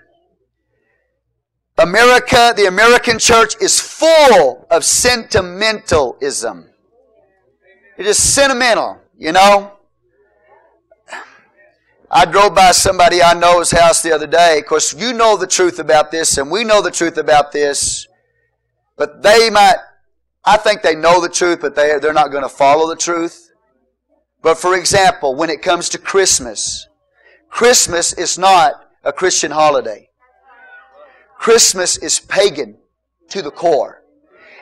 America, the American church is full of sentimentalism. It is sentimental, you know. I drove by somebody I know's house the other day. Of course, you know the truth about this, and we know the truth about this. But they might, I think they know the truth, but they, they're not going to follow the truth. But for example, when it comes to Christmas, Christmas is not a Christian holiday. Christmas is pagan to the core.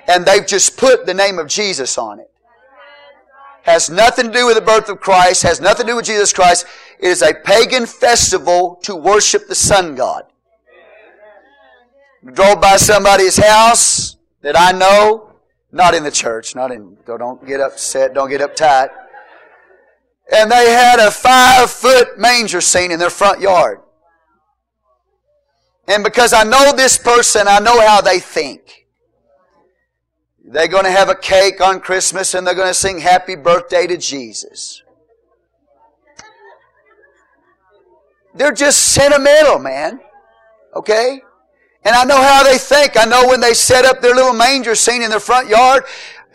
And they've just put the name of Jesus on it. Has nothing to do with the birth of Christ, has nothing to do with Jesus Christ. It is a pagan festival to worship the sun god. We drove by somebody's house that I know, not in the church, not in, don't get upset, don't get uptight. And they had a five foot manger scene in their front yard. And because I know this person, I know how they think. They're going to have a cake on Christmas and they're going to sing happy birthday to Jesus. They're just sentimental, man. Okay? And I know how they think. I know when they set up their little manger scene in their front yard,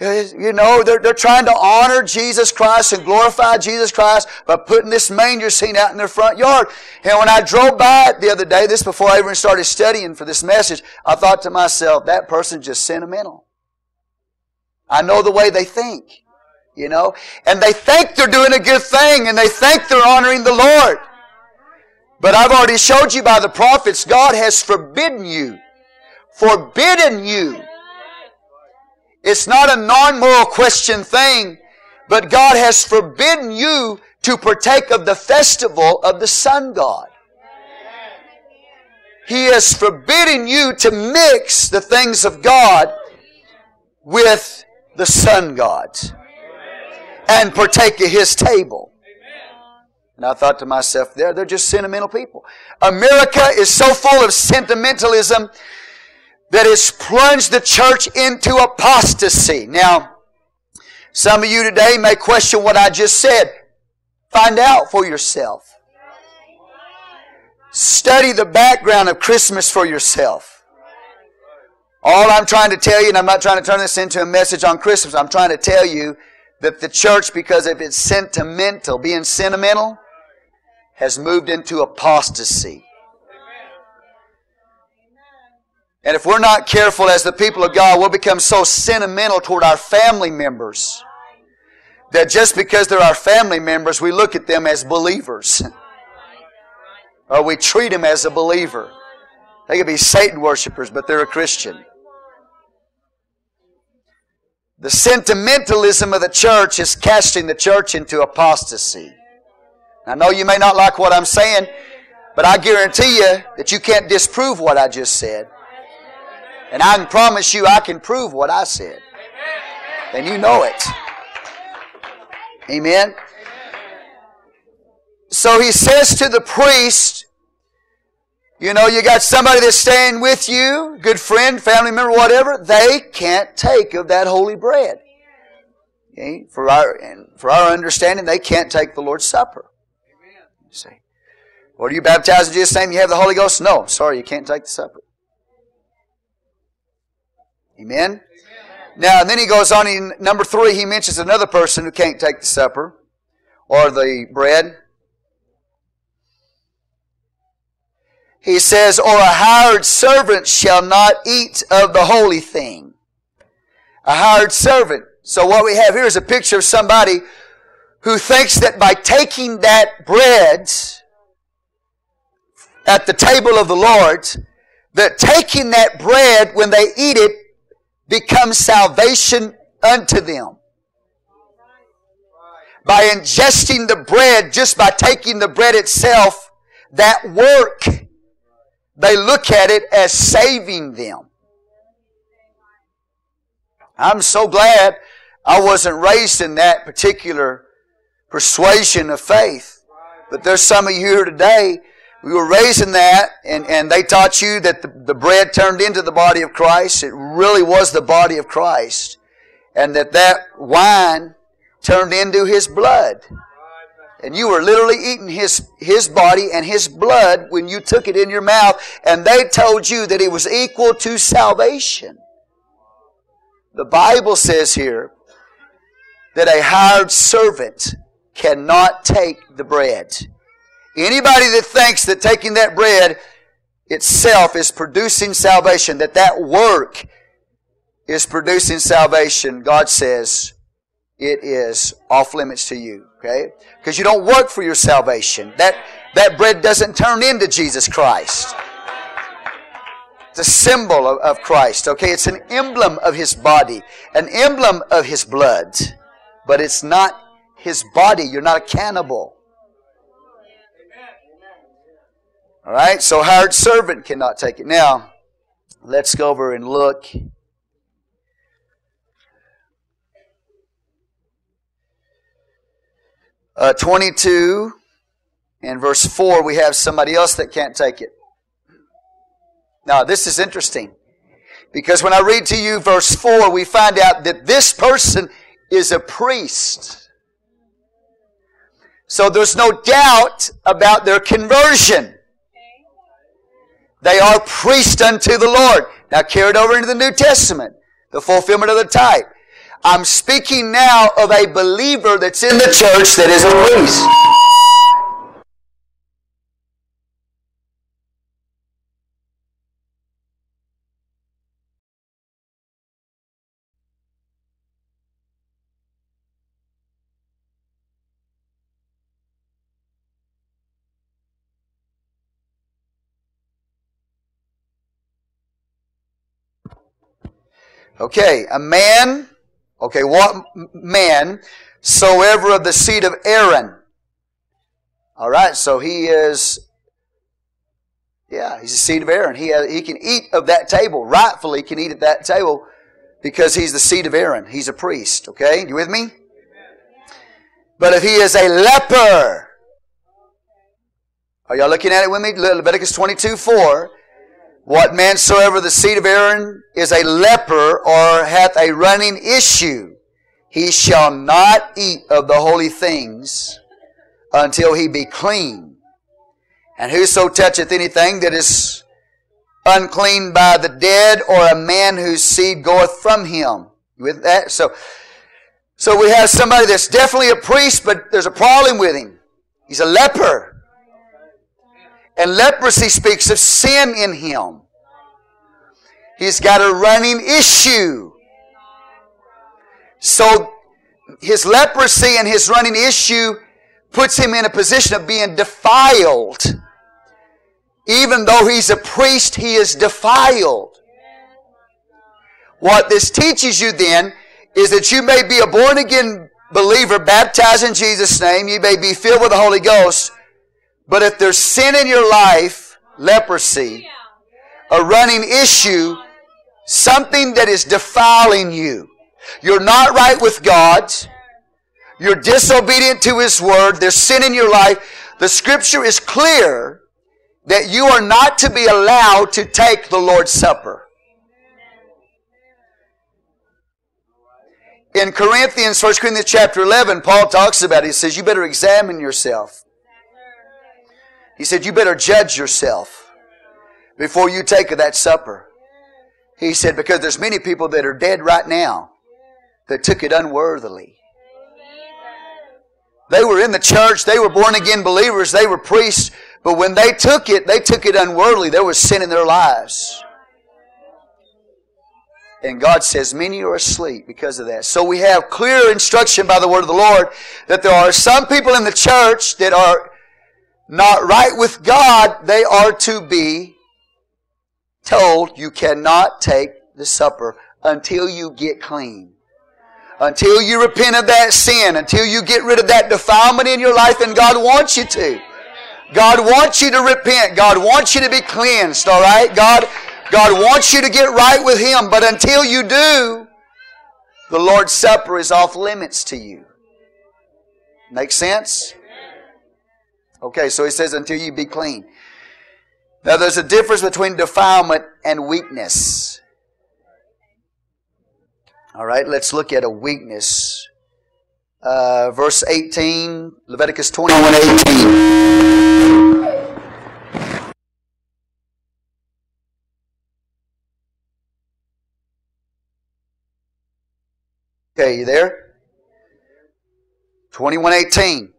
you know, they're, they're trying to honor Jesus Christ and glorify Jesus Christ by putting this manger scene out in their front yard. And when I drove by it the other day, this before I even started studying for this message, I thought to myself, that person's just sentimental. I know the way they think, you know, and they think they're doing a good thing and they think they're honoring the Lord. But I've already showed you by the prophets, God has forbidden you. Forbidden you. It's not a non-moral Christian thing, but God has forbidden you to partake of the festival of the sun god. He has forbidden you to mix the things of God with the sun gods and partake of His table. And I thought to myself, they're, they're just sentimental people. America is so full of sentimentalism that has plunged the church into apostasy. Now, some of you today may question what I just said. Find out for yourself. Study the background of Christmas for yourself. All I'm trying to tell you, and I'm not trying to turn this into a message on Christmas, I'm trying to tell you that the church, because of its sentimental, being sentimental, has moved into apostasy. And if we're not careful as the people of God, we'll become so sentimental toward our family members that just because they're our family members, we look at them as believers. or we treat them as a believer. They could be Satan worshippers, but they're a Christian. The sentimentalism of the church is casting the church into apostasy. I know you may not like what I'm saying, but I guarantee you that you can't disprove what I just said. And I can promise you I can prove what I said. And you know it. Amen. So he says to the priest, you know, you got somebody that's staying with you, good friend, family member, whatever, they can't take of that holy bread. Okay? For our, and for our understanding, they can't take the Lord's Supper. You say, well, are you baptized in Jesus' name? You have the Holy Ghost? No, sorry, you can't take the supper. Amen? Amen. Now, then he goes on in number three, he mentions another person who can't take the supper or the bread. He says, or a hired servant shall not eat of the holy thing. A hired servant. So what we have here is a picture of somebody who thinks that by taking that bread at the table of the Lord, that taking that bread when they eat it becomes salvation unto them. By ingesting the bread, just by taking the bread itself, that work, they look at it as saving them. I'm so glad I wasn't raised in that particular persuasion of faith. But there's some of you here today, we were raised in that, and, and they taught you that the, the bread turned into the body of Christ. It really was the body of Christ. And that that wine turned into His blood. And you were literally eating His, His body and His blood when you took it in your mouth, and they told you that it was equal to salvation. The Bible says here that a hired servant cannot take the bread. Anybody that thinks that taking that bread itself is producing salvation, that that work is producing salvation, God says it is off limits to you. Okay? Because you don't work for your salvation. That, that bread doesn't turn into Jesus Christ. It's a symbol of, of Christ. Okay? It's an emblem of His body, an emblem of His blood. But it's not his body. You're not a cannibal. All right, so hired servant cannot take it. Now, let's go over and look. Uh, 22 and verse 4, we have somebody else that can't take it. Now, this is interesting because when I read to you verse 4, we find out that this person is a priest. So there's no doubt about their conversion. They are priests unto the Lord. Now carried over into the New Testament. The fulfillment of the type. I'm speaking now of a believer that's in the church that is a priest. Okay, a man, okay, what man soever of the seed of Aaron. All right, so he is, yeah, he's the seed of Aaron. He, has, he can eat of that table, rightfully can eat at that table because he's the seed of Aaron. He's a priest, okay? You with me? But if he is a leper, are y'all looking at it with me? Leviticus 22, 4. What man soever the seed of Aaron is a leper or hath a running issue, he shall not eat of the holy things until he be clean. And whoso toucheth anything that is unclean by the dead or a man whose seed goeth from him. With that, so, so we have somebody that's definitely a priest, but there's a problem with him. He's a leper. And leprosy speaks of sin in him. He's got a running issue. So his leprosy and his running issue puts him in a position of being defiled. Even though he's a priest, he is defiled. What this teaches you then is that you may be a born again believer, baptized in Jesus' name. You may be filled with the Holy Ghost. But if there's sin in your life, leprosy, a running issue, something that is defiling you, you're not right with God, you're disobedient to His Word, there's sin in your life, the Scripture is clear that you are not to be allowed to take the Lord's Supper. In Corinthians, 1 Corinthians chapter 11, Paul talks about it. He says, you better examine yourself. He said, You better judge yourself before you take that supper. He said, Because there's many people that are dead right now that took it unworthily. They were in the church, they were born again believers, they were priests, but when they took it, they took it unworthily. There was sin in their lives. And God says, many are asleep because of that. So we have clear instruction by the word of the Lord that there are some people in the church that are not right with God, they are to be told you cannot take the supper until you get clean. Until you repent of that sin, until you get rid of that defilement in your life, and God wants you to. God wants you to repent. God wants you to be cleansed, all right? God, God wants you to get right with Him, but until you do, the Lord's Supper is off limits to you. Make sense? Okay, so he says, until you be clean. Now there's a difference between defilement and weakness. All right, let's look at a weakness. Uh, verse 18, Leviticus 21 18. Okay, you there? 2118.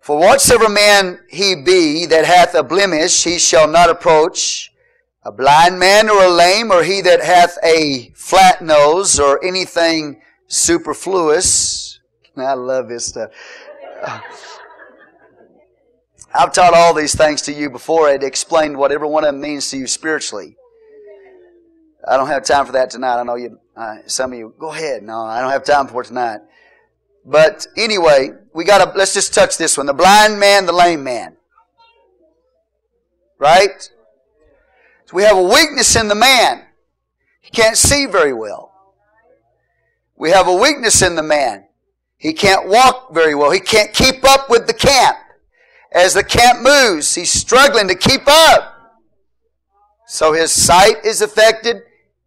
For whatsoever man he be that hath a blemish, he shall not approach a blind man or a lame, or he that hath a flat nose, or anything superfluous. I love this stuff. I've taught all these things to you before. I'd explained what every one of them means to you spiritually. I don't have time for that tonight. I know you, uh, some of you, go ahead. No, I don't have time for it tonight. But anyway, we gotta, let's just touch this one. The blind man, the lame man. Right? So we have a weakness in the man. He can't see very well. We have a weakness in the man. He can't walk very well. He can't keep up with the camp. As the camp moves, he's struggling to keep up. So his sight is affected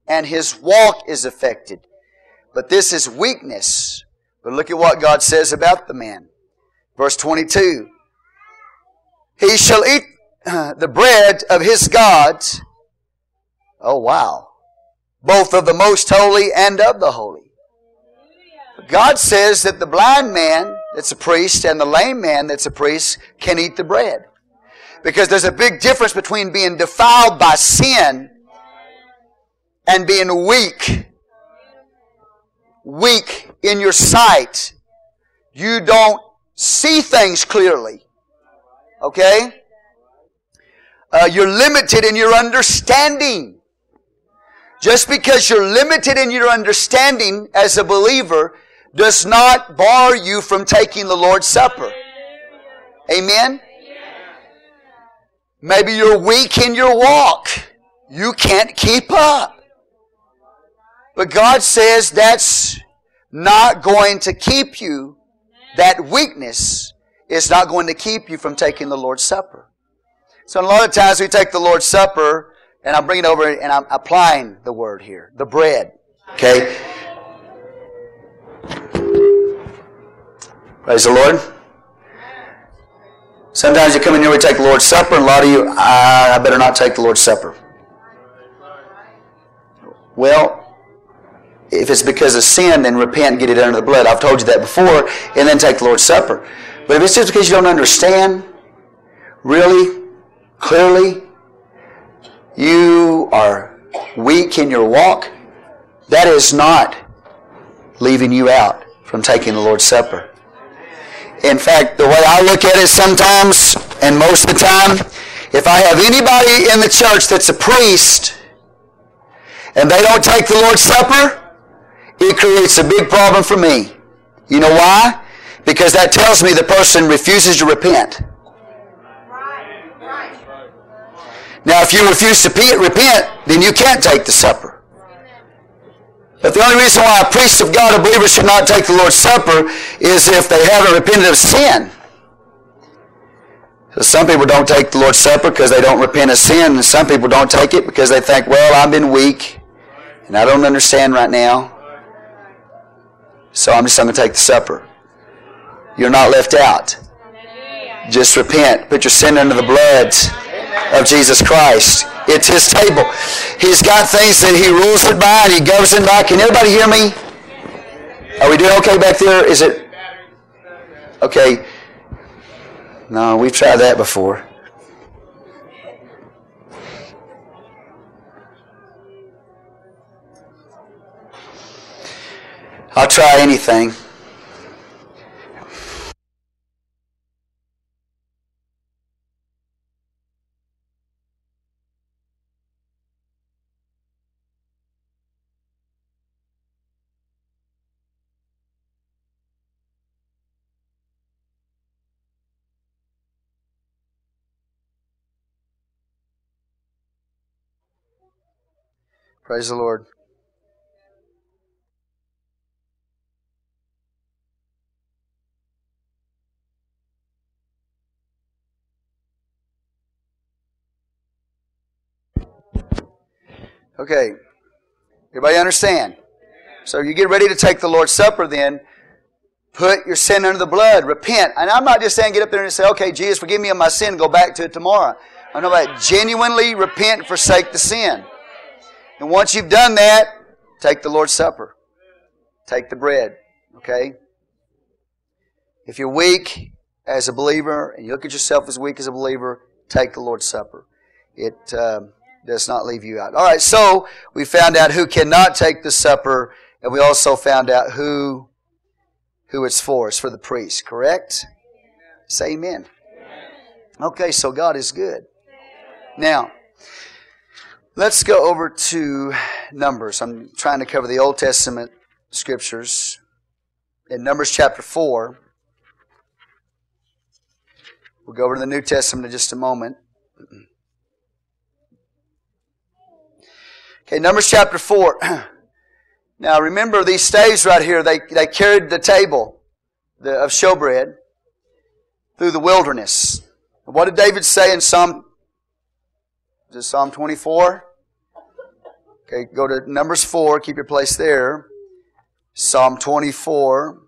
and his walk is affected. But this is weakness. But look at what God says about the man. Verse 22. He shall eat the bread of his gods. Oh wow. Both of the most holy and of the holy. God says that the blind man that's a priest and the lame man that's a priest can eat the bread. Because there's a big difference between being defiled by sin and being weak. Weak in your sight. You don't see things clearly. Okay? Uh, you're limited in your understanding. Just because you're limited in your understanding as a believer does not bar you from taking the Lord's Supper. Amen? Maybe you're weak in your walk. You can't keep up. But God says that's not going to keep you, that weakness is not going to keep you from taking the Lord's Supper. So a lot of times we take the Lord's Supper and I'm bringing it over and I'm applying the word here. The bread. Okay? Praise the Lord. Sometimes you come in here, we take the Lord's Supper, and a lot of you, ah, I better not take the Lord's Supper. Well, if it's because of sin, then repent and get it under the blood. I've told you that before, and then take the Lord's Supper. But if it's just because you don't understand, really, clearly, you are weak in your walk, that is not leaving you out from taking the Lord's Supper. In fact, the way I look at it sometimes, and most of the time, if I have anybody in the church that's a priest and they don't take the Lord's Supper, it creates a big problem for me. You know why? Because that tells me the person refuses to repent. Now, if you refuse to repent, then you can't take the supper. But the only reason why a priest of God, a believer, should not take the Lord's Supper is if they haven't repented of sin. So some people don't take the Lord's Supper because they don't repent of sin, and some people don't take it because they think, well, I've been weak, and I don't understand right now. So I'm just going to take the supper. You're not left out. Just repent. Put your sin under the blood of Jesus Christ. It's His table. He's got things that He rules it by and He governs it by. Can everybody hear me? Are we doing okay back there? Is it? Okay. No, we've tried that before. I'll try anything. Praise the Lord. Okay. Everybody understand? So you get ready to take the Lord's Supper then. Put your sin under the blood. Repent. And I'm not just saying get up there and say, okay, Jesus, forgive me of my sin. Go back to it tomorrow. I'm talking about genuinely repent and forsake the sin. And once you've done that, take the Lord's Supper. Take the bread. Okay? If you're weak as a believer and you look at yourself as weak as a believer, take the Lord's Supper. It um, does not leave you out. All right, so we found out who cannot take the supper, and we also found out who who it's for. It's for the priest, correct? Say amen. Okay, so God is good. Now, Let's go over to Numbers. I'm trying to cover the Old Testament scriptures. In Numbers chapter 4, we'll go over to the New Testament in just a moment. Okay, Numbers chapter 4. Now remember these staves right here, they, they carried the table of showbread through the wilderness. What did David say in Psalm is Psalm 24? Okay, go to Numbers 4, keep your place there. Psalm 24.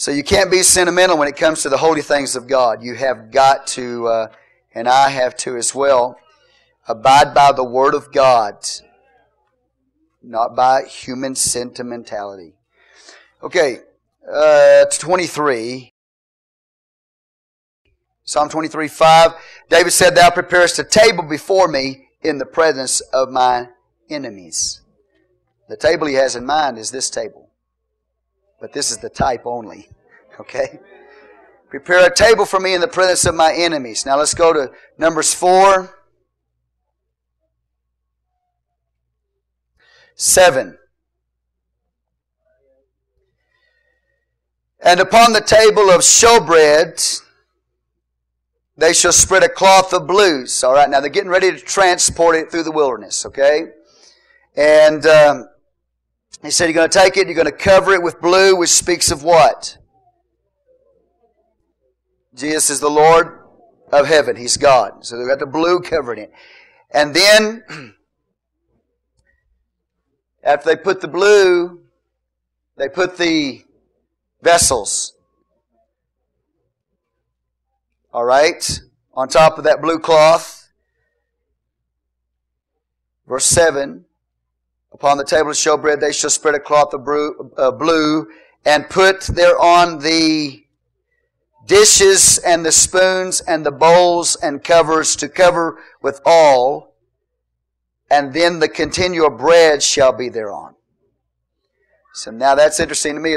So you can't be sentimental when it comes to the holy things of God. You have got to, uh, and I have to as well, abide by the Word of God, not by human sentimentality. Okay, uh, 23. Psalm 23, 5. David said, Thou preparest a table before me in the presence of my enemies. The table he has in mind is this table. But this is the type only. Okay? Prepare a table for me in the presence of my enemies. Now let's go to Numbers 4. 7. And upon the table of showbread, they shall spread a cloth of blues. All right, now they're getting ready to transport it through the wilderness, okay? And um, he said, You're going to take it, you're going to cover it with blue, which speaks of what? Jesus is the Lord of heaven. He's God. So they've got the blue covering it. And then, after they put the blue, they put the vessels. All right? On top of that blue cloth. Verse 7 Upon the table of showbread they shall spread a cloth of uh, blue and put thereon the dishes and the spoons and the bowls and covers to cover with all, and then the continual bread shall be thereon. So now that's interesting to me.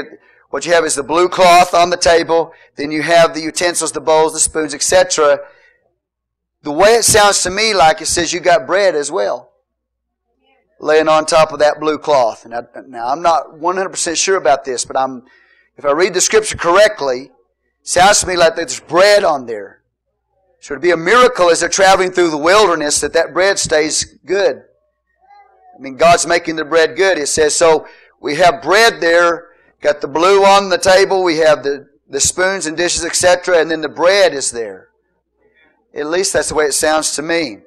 What you have is the blue cloth on the table, then you have the utensils, the bowls, the spoons, etc. The way it sounds to me like it says you got bread as well laying on top of that blue cloth. Now, now I'm not 100% sure about this, but I'm, if I read the scripture correctly, sounds to me like there's bread on there. So it'd be a miracle as they're traveling through the wilderness that that bread stays good. I mean, God's making the bread good. It says, so we have bread there, got the blue on the table, we have the, the spoons and dishes, etc., and then the bread is there. At least that's the way it sounds to me.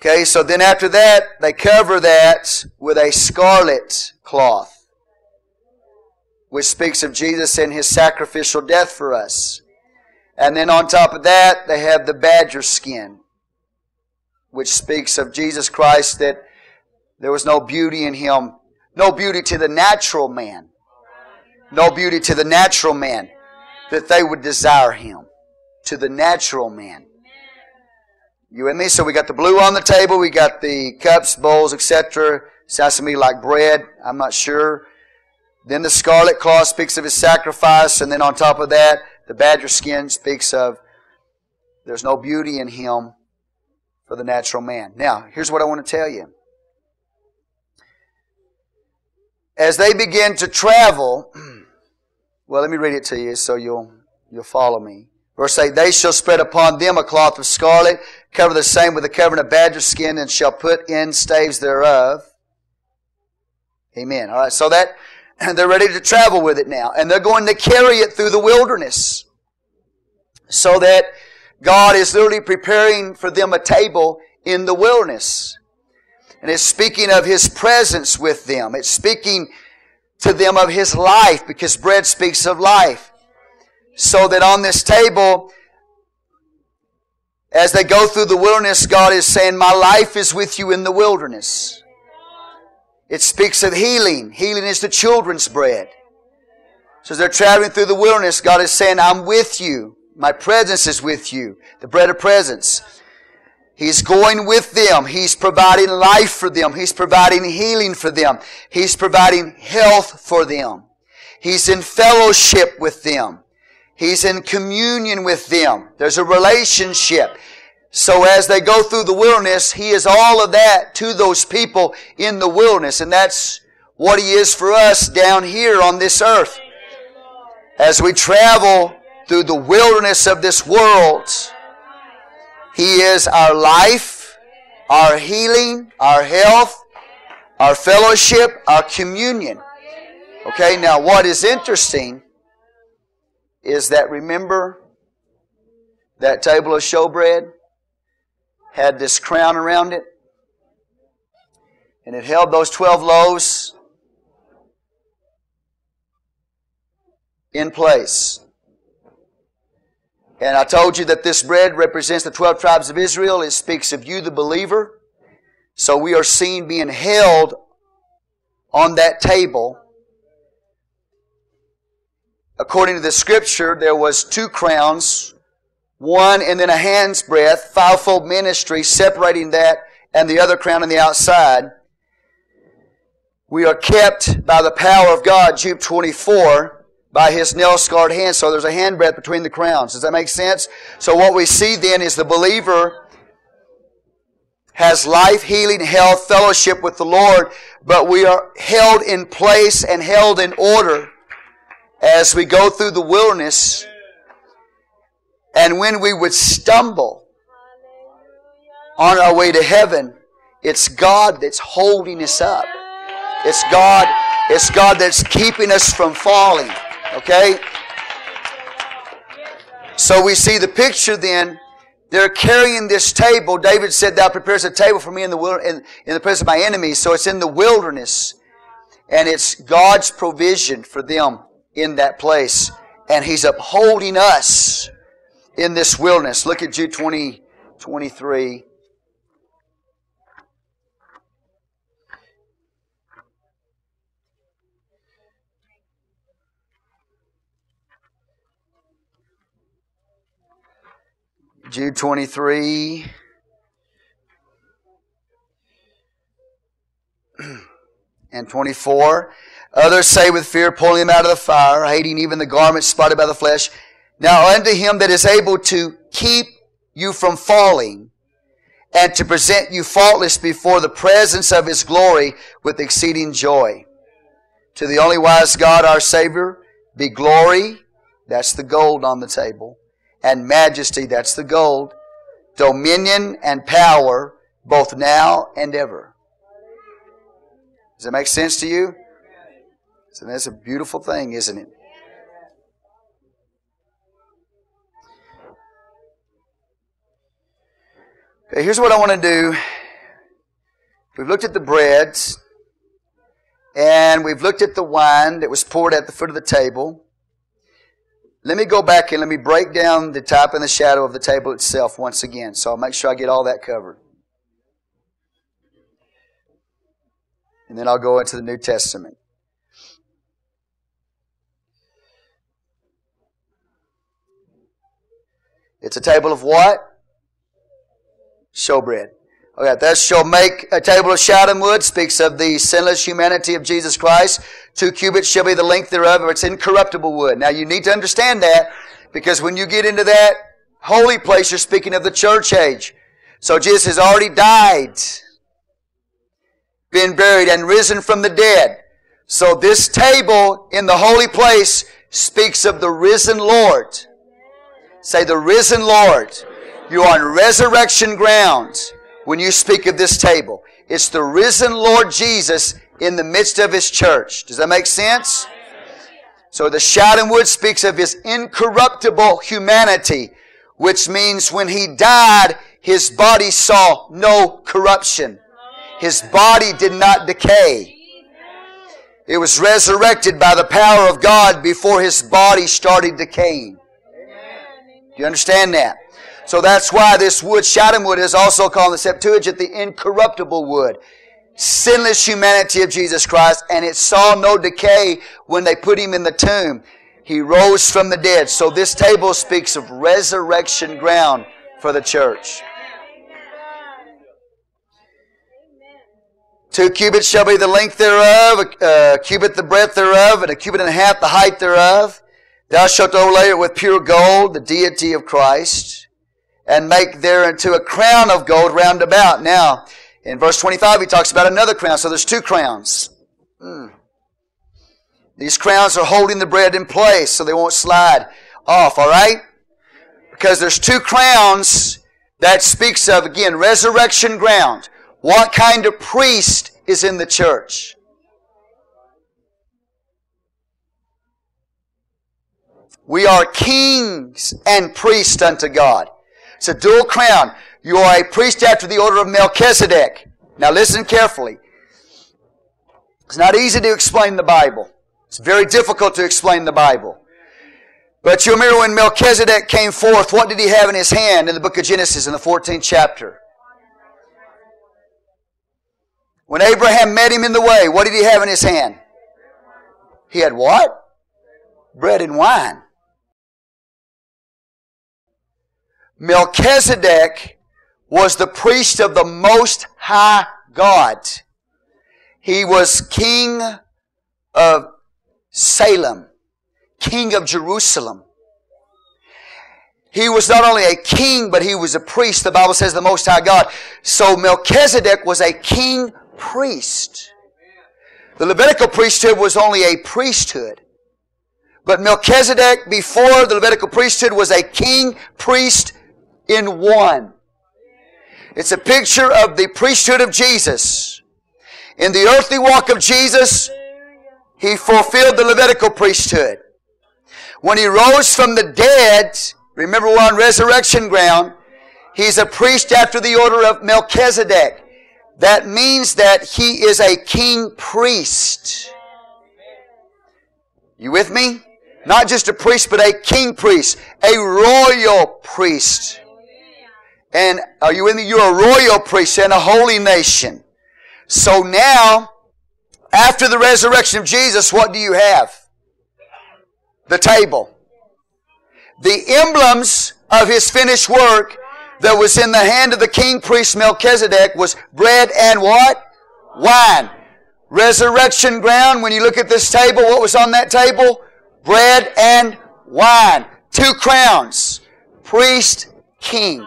Okay, so then after that, they cover that with a scarlet cloth, which speaks of Jesus and his sacrificial death for us. And then on top of that, they have the badger skin, which speaks of Jesus Christ that there was no beauty in him, no beauty to the natural man, no beauty to the natural man, that they would desire him, to the natural man. You with me? So we got the blue on the table, we got the cups, bowls, etc. Sounds to me like bread. I'm not sure. Then the scarlet cloth speaks of his sacrifice, and then on top of that, the badger skin speaks of there's no beauty in him for the natural man. Now, here's what I want to tell you. As they begin to travel, well, let me read it to you so you'll, you'll follow me. Verse 8, They shall spread upon them a cloth of scarlet, cover the same with a covering of badger skin, and shall put in staves thereof. Amen. All right, so that, and they're ready to travel with it now. And they're going to carry it through the wilderness. So that God is literally preparing for them a table in the wilderness. And it's speaking of His presence with them. It's speaking to them of His life because bread speaks of life. So that on this table, as they go through the wilderness, God is saying, My life is with you in the wilderness. It speaks of healing. Healing is the children's bread. So as they're traveling through the wilderness, God is saying, I'm with you. My presence is with you. The bread of presence. He's going with them. He's providing life for them. He's providing healing for them. He's providing health for them. He's in fellowship with them. He's in communion with them. There's a relationship. So as they go through the wilderness, He is all of that to those people in the wilderness. And that's what He is for us down here on this earth. As we travel through the wilderness of this world, He is our life, our healing, our health, our fellowship, our communion. Okay, now what is interesting is that remember that table of showbread had this crown around it? And it held those 12 loaves. in place. And I told you that this bread represents the 12 tribes of Israel. It speaks of you, the believer. So we are seen being held on that table. According to the scripture, there was two crowns, one and then a hand's breadth, fivefold ministry, separating that and the other crown on the outside. We are kept by the power of God, Jude 24, by his nail scarred hand. So there's a handbreadth between the crowns. Does that make sense? So what we see then is the believer has life, healing, health, fellowship with the Lord, but we are held in place and held in order as we go through the wilderness. And when we would stumble on our way to heaven, it's God that's holding us up. It's God, it's God that's keeping us from falling. Okay? So we see the picture then. They're carrying this table. David said, Thou prepares a table for me in the, in, in the presence of my enemies. So it's in the wilderness. And it's God's provision for them in that place. And He's upholding us in this wilderness. Look at Jude 20, 23. Jude 23. and 24. Others say with fear, pulling him out of the fire, hating even the garment spotted by the flesh. Now unto him that is able to keep you from falling and to present you faultless before the presence of his glory with exceeding joy. To the only wise God, our Savior, be glory, that's the gold on the table, and majesty, that's the gold, dominion and power, both now and ever. Does that make sense to you? So that's a beautiful thing, isn't it? Here's what I want to do. We've looked at the breads, and we've looked at the wine that was poured at the foot of the table. Let me go back and let me break down the type and the shadow of the table itself once again. So I'll make sure I get all that covered. And then I'll go into the New Testament. It's a table of what? Showbread. Okay, that shall make a table of shittim wood, speaks of the sinless humanity of Jesus Christ. Two cubits shall be the length thereof, it's incorruptible wood. Now you need to understand that, because when you get into that holy place, you're speaking of the church age. So Jesus has already died, been buried, and risen from the dead. So this table in the holy place speaks of the risen Lord. Say the risen Lord. You're on resurrection grounds when you speak of this table. It's the risen Lord Jesus in the midst of His church. Does that make sense? So the shittim wood speaks of His incorruptible humanity, which means when He died, His body saw no corruption. His body did not decay. It was resurrected by the power of God before His body started decaying. Do you understand that? So that's why this wood, shittim wood, is also called in the Septuagint the incorruptible wood. Sinless humanity of Jesus Christ, and it saw no decay when they put him in the tomb. He rose from the dead. So this table speaks of resurrection ground for the church. Two cubits shall be the length thereof, a, cubit the breadth thereof, and a cubit and a half the height thereof. Thou shalt overlay it with pure gold, the deity of Christ and make thereunto a crown of gold round about. Now, in verse 25, he talks about another crown. So there's two crowns. Mm. These crowns are holding the bread in place so they won't slide off, alright? Because there's two crowns that speaks of, again, resurrection ground. What kind of priest is in the church? We are kings and priests unto God. It's a dual crown. You are a priest after the order of Melchizedek. Now listen carefully. It's not easy to explain the Bible. It's very difficult to explain the Bible. But you remember when Melchizedek came forth, what did he have in his hand in the book of Genesis in the 14th chapter? When Abraham met him in the way, what did he have in his hand? He had what? Bread and wine. Melchizedek was the priest of the Most High God. He was king of Salem, king of Jerusalem. He was not only a king, but he was a priest. The Bible says the Most High God. So Melchizedek was a king priest. The Levitical priesthood was only a priesthood. But Melchizedek, before the Levitical priesthood, was a king priest in one. It's a picture of the priesthood of Jesus. In the earthly walk of Jesus, He fulfilled the Levitical priesthood. When He rose from the dead, remember we're on resurrection ground, He's a priest after the order of Melchizedek. That means that He is a king priest. You with me? Not just a priest, but a king priest, a royal priest. And are you in the, you're a royal priest and a holy nation. So now, after the resurrection of Jesus, what do you have? The table. The emblems of his finished work that was in the hand of the king priest Melchizedek was bread and what? Wine. Resurrection ground, when you look at this table, what was on that table? Bread and wine. Two crowns. Priest, king.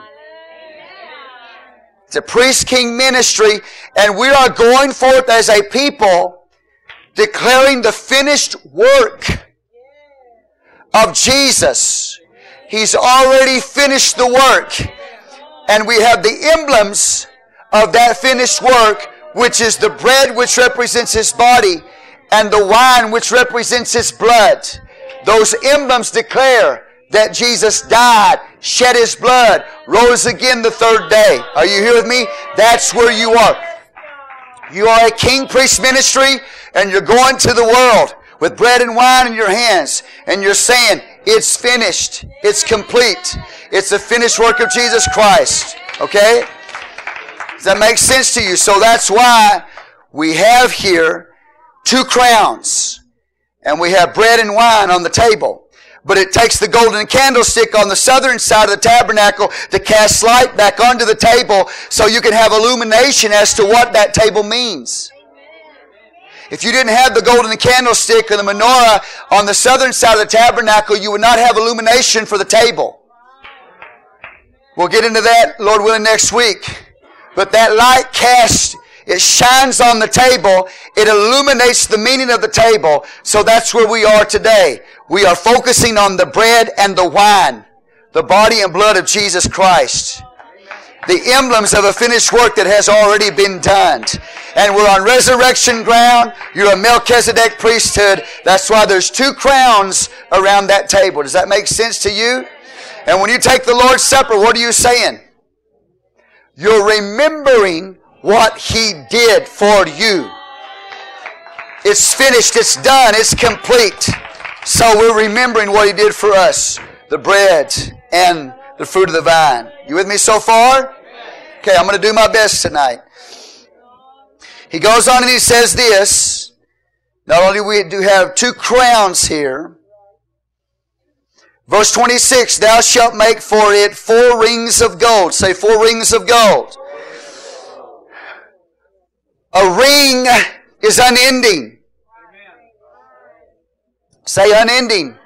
It's a priest king ministry, and we are going forth as a people declaring the finished work of Jesus. He's already finished the work. And we have the emblems of that finished work, which is the bread which represents His body and the wine which represents His blood. Those emblems declare that Jesus died, shed His blood, rose again the third day. Are you here with me? That's where you are. You are a king priest ministry and you're going to the world with bread and wine in your hands and you're saying, it's finished. It's complete. It's the finished work of Jesus Christ. Okay? Does that make sense to you? So that's why we have here two crowns and we have bread and wine on the table. But it takes the golden candlestick on the southern side of the tabernacle to cast light back onto the table so you can have illumination as to what that table means. If you didn't have the golden candlestick or the menorah on the southern side of the tabernacle, you would not have illumination for the table. We'll get into that, Lord willing, next week. But that light cast it shines on the table. It illuminates the meaning of the table. So that's where we are today. We are focusing on the bread and the wine, the body and blood of Jesus Christ. The emblems of a finished work that has already been done. And we're on resurrection ground. You're a Melchizedek priesthood. That's why there's two crowns around that table. Does that make sense to you? And when you take the Lord's Supper, what are you saying? You're remembering what He did for you. It's finished, it's done, it's complete. So we're remembering what He did for us the bread and the fruit of the vine. You with me so far? Okay, I'm going to do my best tonight. He goes on and he says this. Not only we do have two crowns here. Verse 26, thou shalt make for it four rings of gold. Say four rings of gold. A ring is unending. Say unending.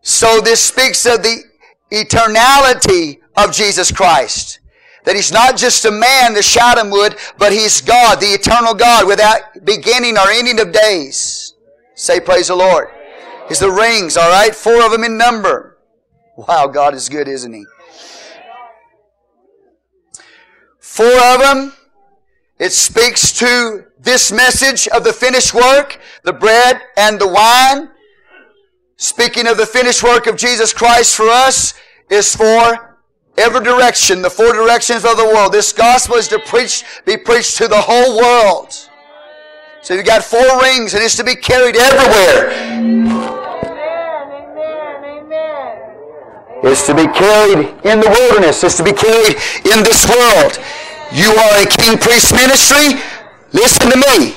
So this speaks of the eternality of Jesus Christ. That He's not just a man, the shittim wood, but He's God, the eternal God, without beginning or ending of days. Say praise the Lord. He's the rings, alright? Four of them in number. Wow, God is good, isn't He? Four of them it speaks to this message of the finished work, the bread and the wine. Speaking of the finished work of Jesus Christ for us is for every direction, the four directions of the world. This gospel is to preach, be preached to the whole world. So you've got four rings and it's to be carried everywhere. It's to be carried in the wilderness. It's to be carried in this world. You are a king priest ministry. Listen to me.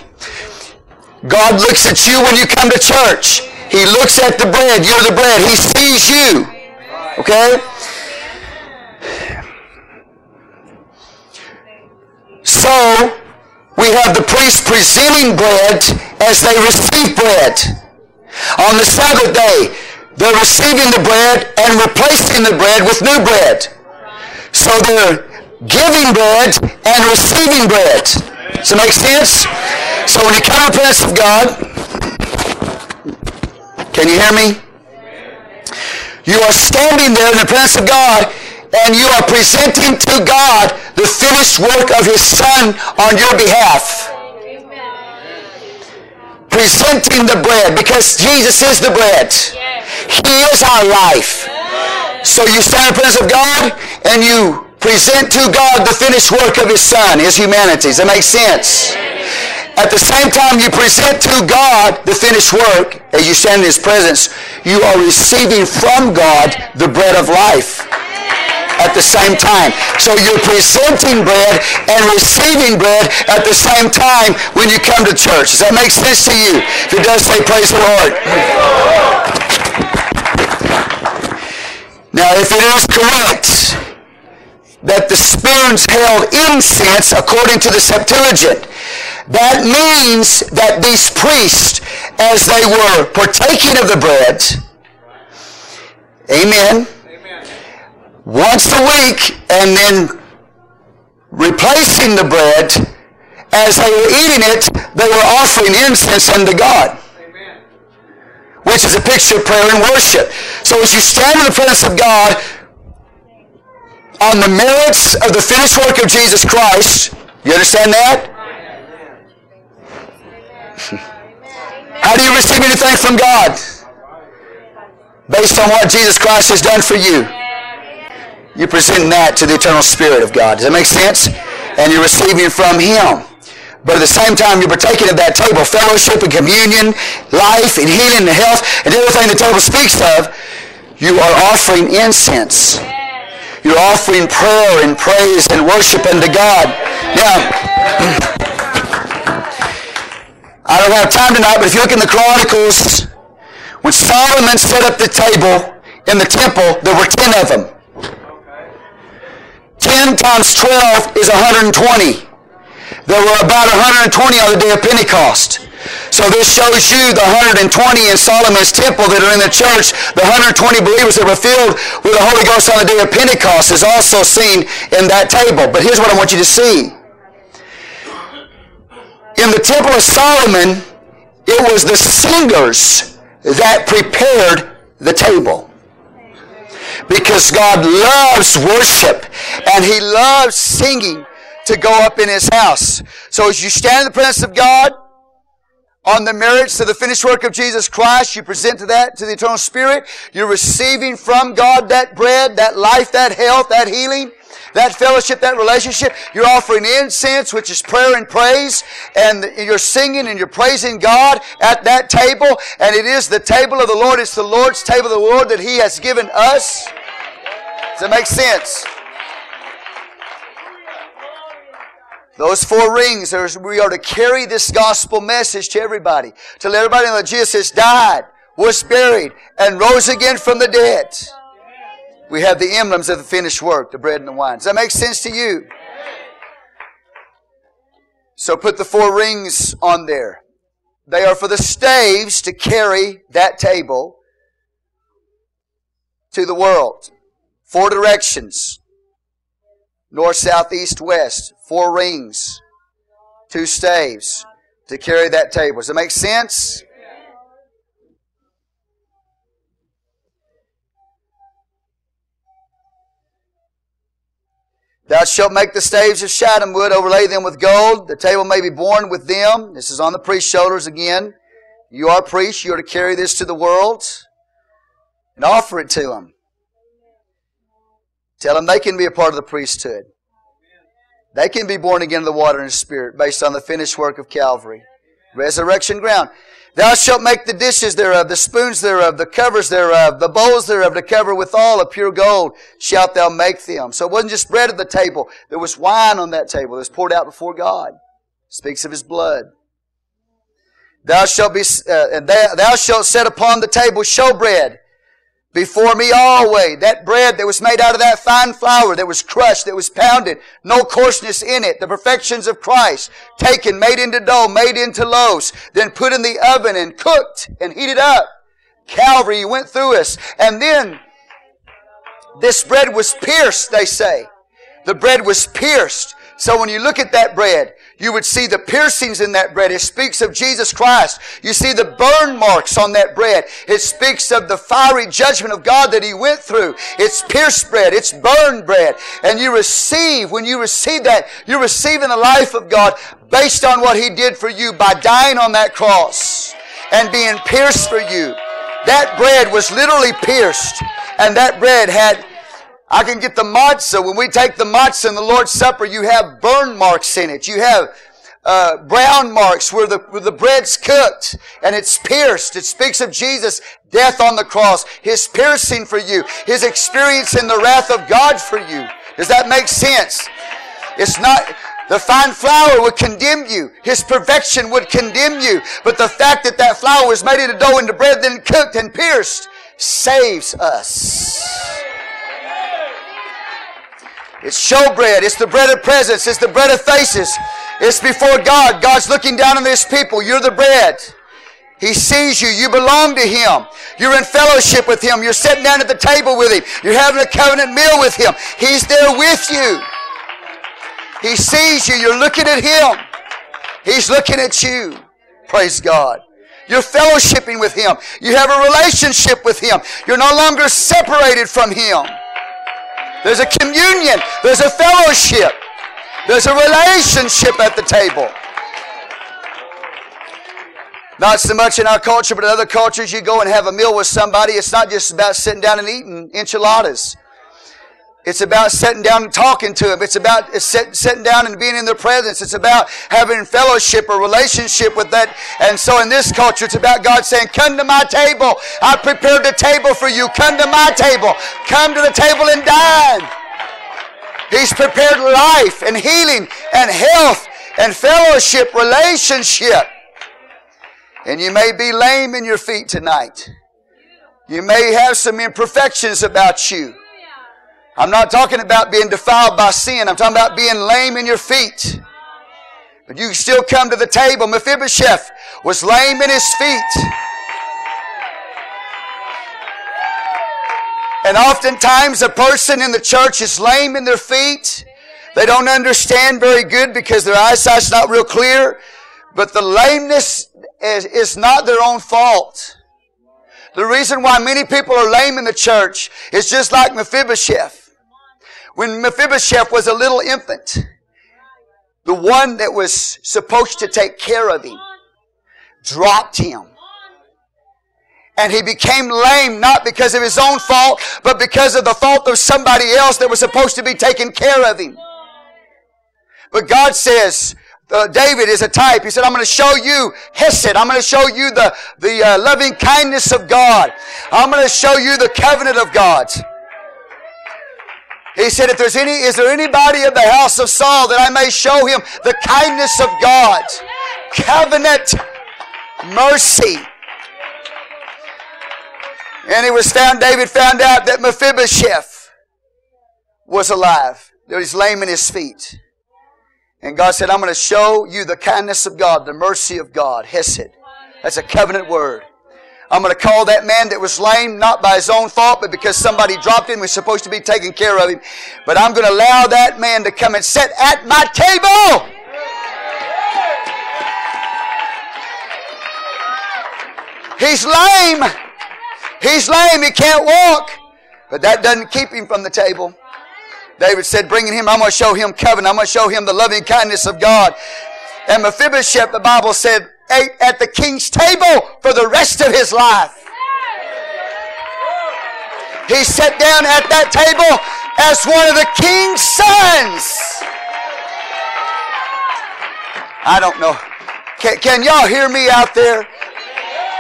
God looks at you when you come to church. He looks at the bread. You're the bread. He sees you. Okay? So, we have the priest presenting bread as they receive bread. On the Sabbath day, they're receiving the bread and replacing the bread with new bread. So they're giving bread and receiving bread. Does it make sense? So when you come to the presence of God, can you hear me? You are standing there in the presence of God and you are presenting to God the finished work of His Son on your behalf presenting the bread because Jesus is the bread. He is our life. So you stand in the presence of God and you present to God the finished work of His Son, His humanity. Does that make sense? At the same time you present to God the finished work, as you stand in His presence, you are receiving from God the bread of life at the same time. So you're presenting bread and receiving bread at the same time when you come to church. Does that make sense to you? If it does, say praise the Lord. Now, if it is correct that the spoons held incense according to the Septuagint, that means that these priests, as they were partaking of the bread, amen, once a week and then replacing the bread as they were eating it they were offering incense unto god. Amen. which is a picture of prayer and worship. So as you stand in the presence of god on the merits of the finished work of jesus christ you understand that how do you receive anything from god based on what jesus christ has done for you you present that to the eternal Spirit of God. Does that make sense? And you're receiving from Him. But at the same time, you're partaking of that table, fellowship and communion, life and healing and health, and everything the table speaks of. You are offering incense. You're offering prayer and praise and worship unto God. Now, I don't have time tonight, but if you look in the Chronicles, when Solomon set up the table in the temple, there were ten of them. 10 times 12 is 120. There were about 120 on the day of Pentecost. So this shows you the 120 in Solomon's temple that are in the church. The 120 believers that were filled with the Holy Ghost on the day of Pentecost is also seen in that table. But here's what I want you to see. In the temple of Solomon, it was the singers that prepared the table because God loves worship and He loves singing to go up in His house. So as you stand in the presence of God, on the merits of the finished work of Jesus Christ, you present to that, to the eternal Spirit. You're receiving from God that bread, that life, that health, that healing that fellowship, that relationship. You're offering incense, which is prayer and praise, and you're singing and you're praising God at that table, and it is the table of the Lord. It's the Lord's table of the Lord that He has given us. Does that make sense? Those four rings, we are to carry this gospel message to everybody. To let everybody know that Jesus died, was buried, and rose again from the dead. We have the emblems of the finished work, the bread and the wine. Does that make sense to you? So put the four rings on there. They are for the staves to carry that table to the world. Four directions. North, south, east, west. Four rings. Two staves to carry that table. Does it make sense? Thou shalt make the staves of shittim wood, overlay them with gold. The table may be borne with them. This is on the priest's shoulders again. You are priest. You are to carry this to the world and offer it to them. Tell them they can be a part of the priesthood. They can be born again of the water and Spirit based on the finished work of Calvary. Resurrection ground. Thou shalt make the dishes thereof, the spoons thereof, the covers thereof, the bowls thereof to cover withal of pure gold shalt thou make them. So it wasn't just bread at the table. There was wine on that table that was poured out before God. Speaks of His blood. Thou shalt be, uh, and thou, thou shalt set upon the table showbread before me always. That bread that was made out of that fine flour that was crushed, that was pounded, no coarseness in it, the perfections of Christ, taken, made into dough, made into loaves, then put in the oven and cooked and heated up. Calvary went through us. And then this bread was pierced, they say. The bread was pierced. So when you look at that bread, you would see the piercings in that bread. It speaks of Jesus Christ. You see the burn marks on that bread. It speaks of the fiery judgment of God that He went through. It's pierced bread. It's burned bread. And you receive, when you receive that, you're receiving the life of God based on what He did for you by dying on that cross and being pierced for you. That bread was literally pierced and that bread had I can get the matzah. When we take the matzah in the Lord's Supper, you have burn marks in it. You have uh, brown marks where the, where the bread's cooked and it's pierced. It speaks of Jesus' death on the cross, His piercing for you, His experience in the wrath of God for you. Does that make sense? It's not, the fine flour would condemn you. His perfection would condemn you. But the fact that that flour was made into dough, into bread, then cooked and pierced, saves us. It's showbread. It's the bread of presence. It's the bread of faces. It's before God. God's looking down on His people. You're the bread. He sees you. You belong to Him. You're in fellowship with Him. You're sitting down at the table with Him. You're having a covenant meal with Him. He's there with you. He sees you. You're looking at Him. He's looking at you. Praise God. You're fellowshipping with Him. You have a relationship with Him. You're no longer separated from Him. There's a communion. There's a fellowship. There's a relationship at the table. Not so much in our culture, but in other cultures, you go and have a meal with somebody. It's not just about sitting down and eating enchiladas. It's about sitting down and talking to Him. It's about sitting down and being in their presence. It's about having fellowship or relationship with that. And so in this culture, it's about God saying, come to my table. I prepared the table for you. Come to my table. Come to the table and dine. He's prepared life and healing and health and fellowship, relationship. And you may be lame in your feet tonight. You may have some imperfections about you. I'm not talking about being defiled by sin. I'm talking about being lame in your feet. But you can still come to the table. Mephibosheth was lame in his feet. And oftentimes a person in the church is lame in their feet. They don't understand very good because their eyesight's not real clear. But the lameness is, is not their own fault. The reason why many people are lame in the church is just like Mephibosheth. When Mephibosheth was a little infant, the one that was supposed to take care of him dropped him. And he became lame not because of his own fault, but because of the fault of somebody else that was supposed to be taking care of him. But God says, uh, David is a type. He said, I'm going to show you Hesed. I'm going to show you the, the uh, loving kindness of God. I'm going to show you the covenant of God. He said, if there's any, is there anybody in the house of Saul that I may show him the kindness of God? Covenant mercy. And it was found, David found out that Mephibosheth was alive. That he's lame in his feet. And God said, I'm going to show you the kindness of God, the mercy of God. Hesed. That's a covenant word. I'm going to call that man that was lame not by his own fault, but because somebody dropped him, was supposed to be taking care of him. But I'm going to allow that man to come and sit at my table. He's lame. He's lame. He can't walk. But that doesn't keep him from the table. David said, bringing him, I'm going to show him covenant. I'm going to show him the loving kindness of God. And Mephibosheth, the Bible said, ate at the king's table for the rest of his life. He sat down at that table as one of the king's sons. I don't know. Can, can y'all hear me out there?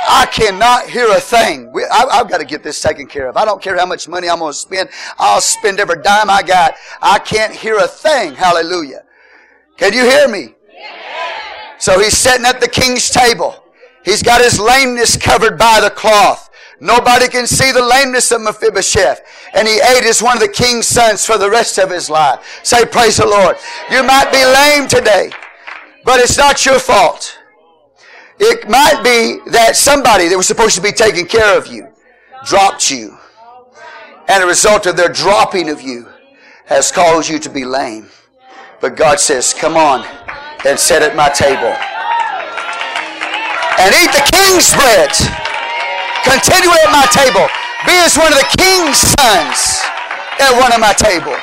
I cannot hear a thing. We, I, I've got to get this taken care of. I don't care how much money I'm going to spend. I'll spend every dime I got. I can't hear a thing. Hallelujah. Can you hear me? So he's sitting at the king's table. He's got his lameness covered by the cloth. Nobody can see the lameness of Mephibosheth. And he ate as one of the king's sons for the rest of his life. Say, praise the Lord. You might be lame today, but it's not your fault. It might be that somebody that was supposed to be taking care of you dropped you. And a result of their dropping of you has caused you to be lame. But God says, come on and sit at my table and eat the king's bread. Continue at my table. Be as one of the king's sons at one of my table.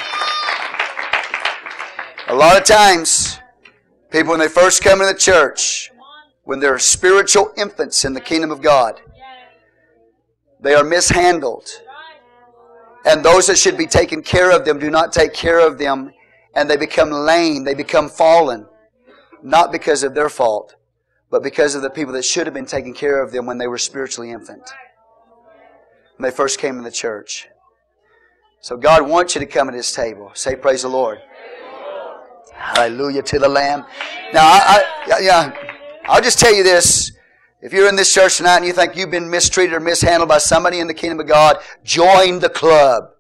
A lot of times, people, when they first come into the church, when they're spiritual infants in the kingdom of God, they are mishandled. And those that should be taking care of them do not take care of them, and they become lame, they become fallen, not because of their fault, but because of the people that should have been taking care of them when they were spiritually infant. When they first came in the church. So God wants you to come at His table. Say, Praise the Lord. Hallelujah to the Lamb. Now, I, I, yeah, I'll just tell you this. If you're in this church tonight and you think you've been mistreated or mishandled by somebody in the kingdom of God, join the club.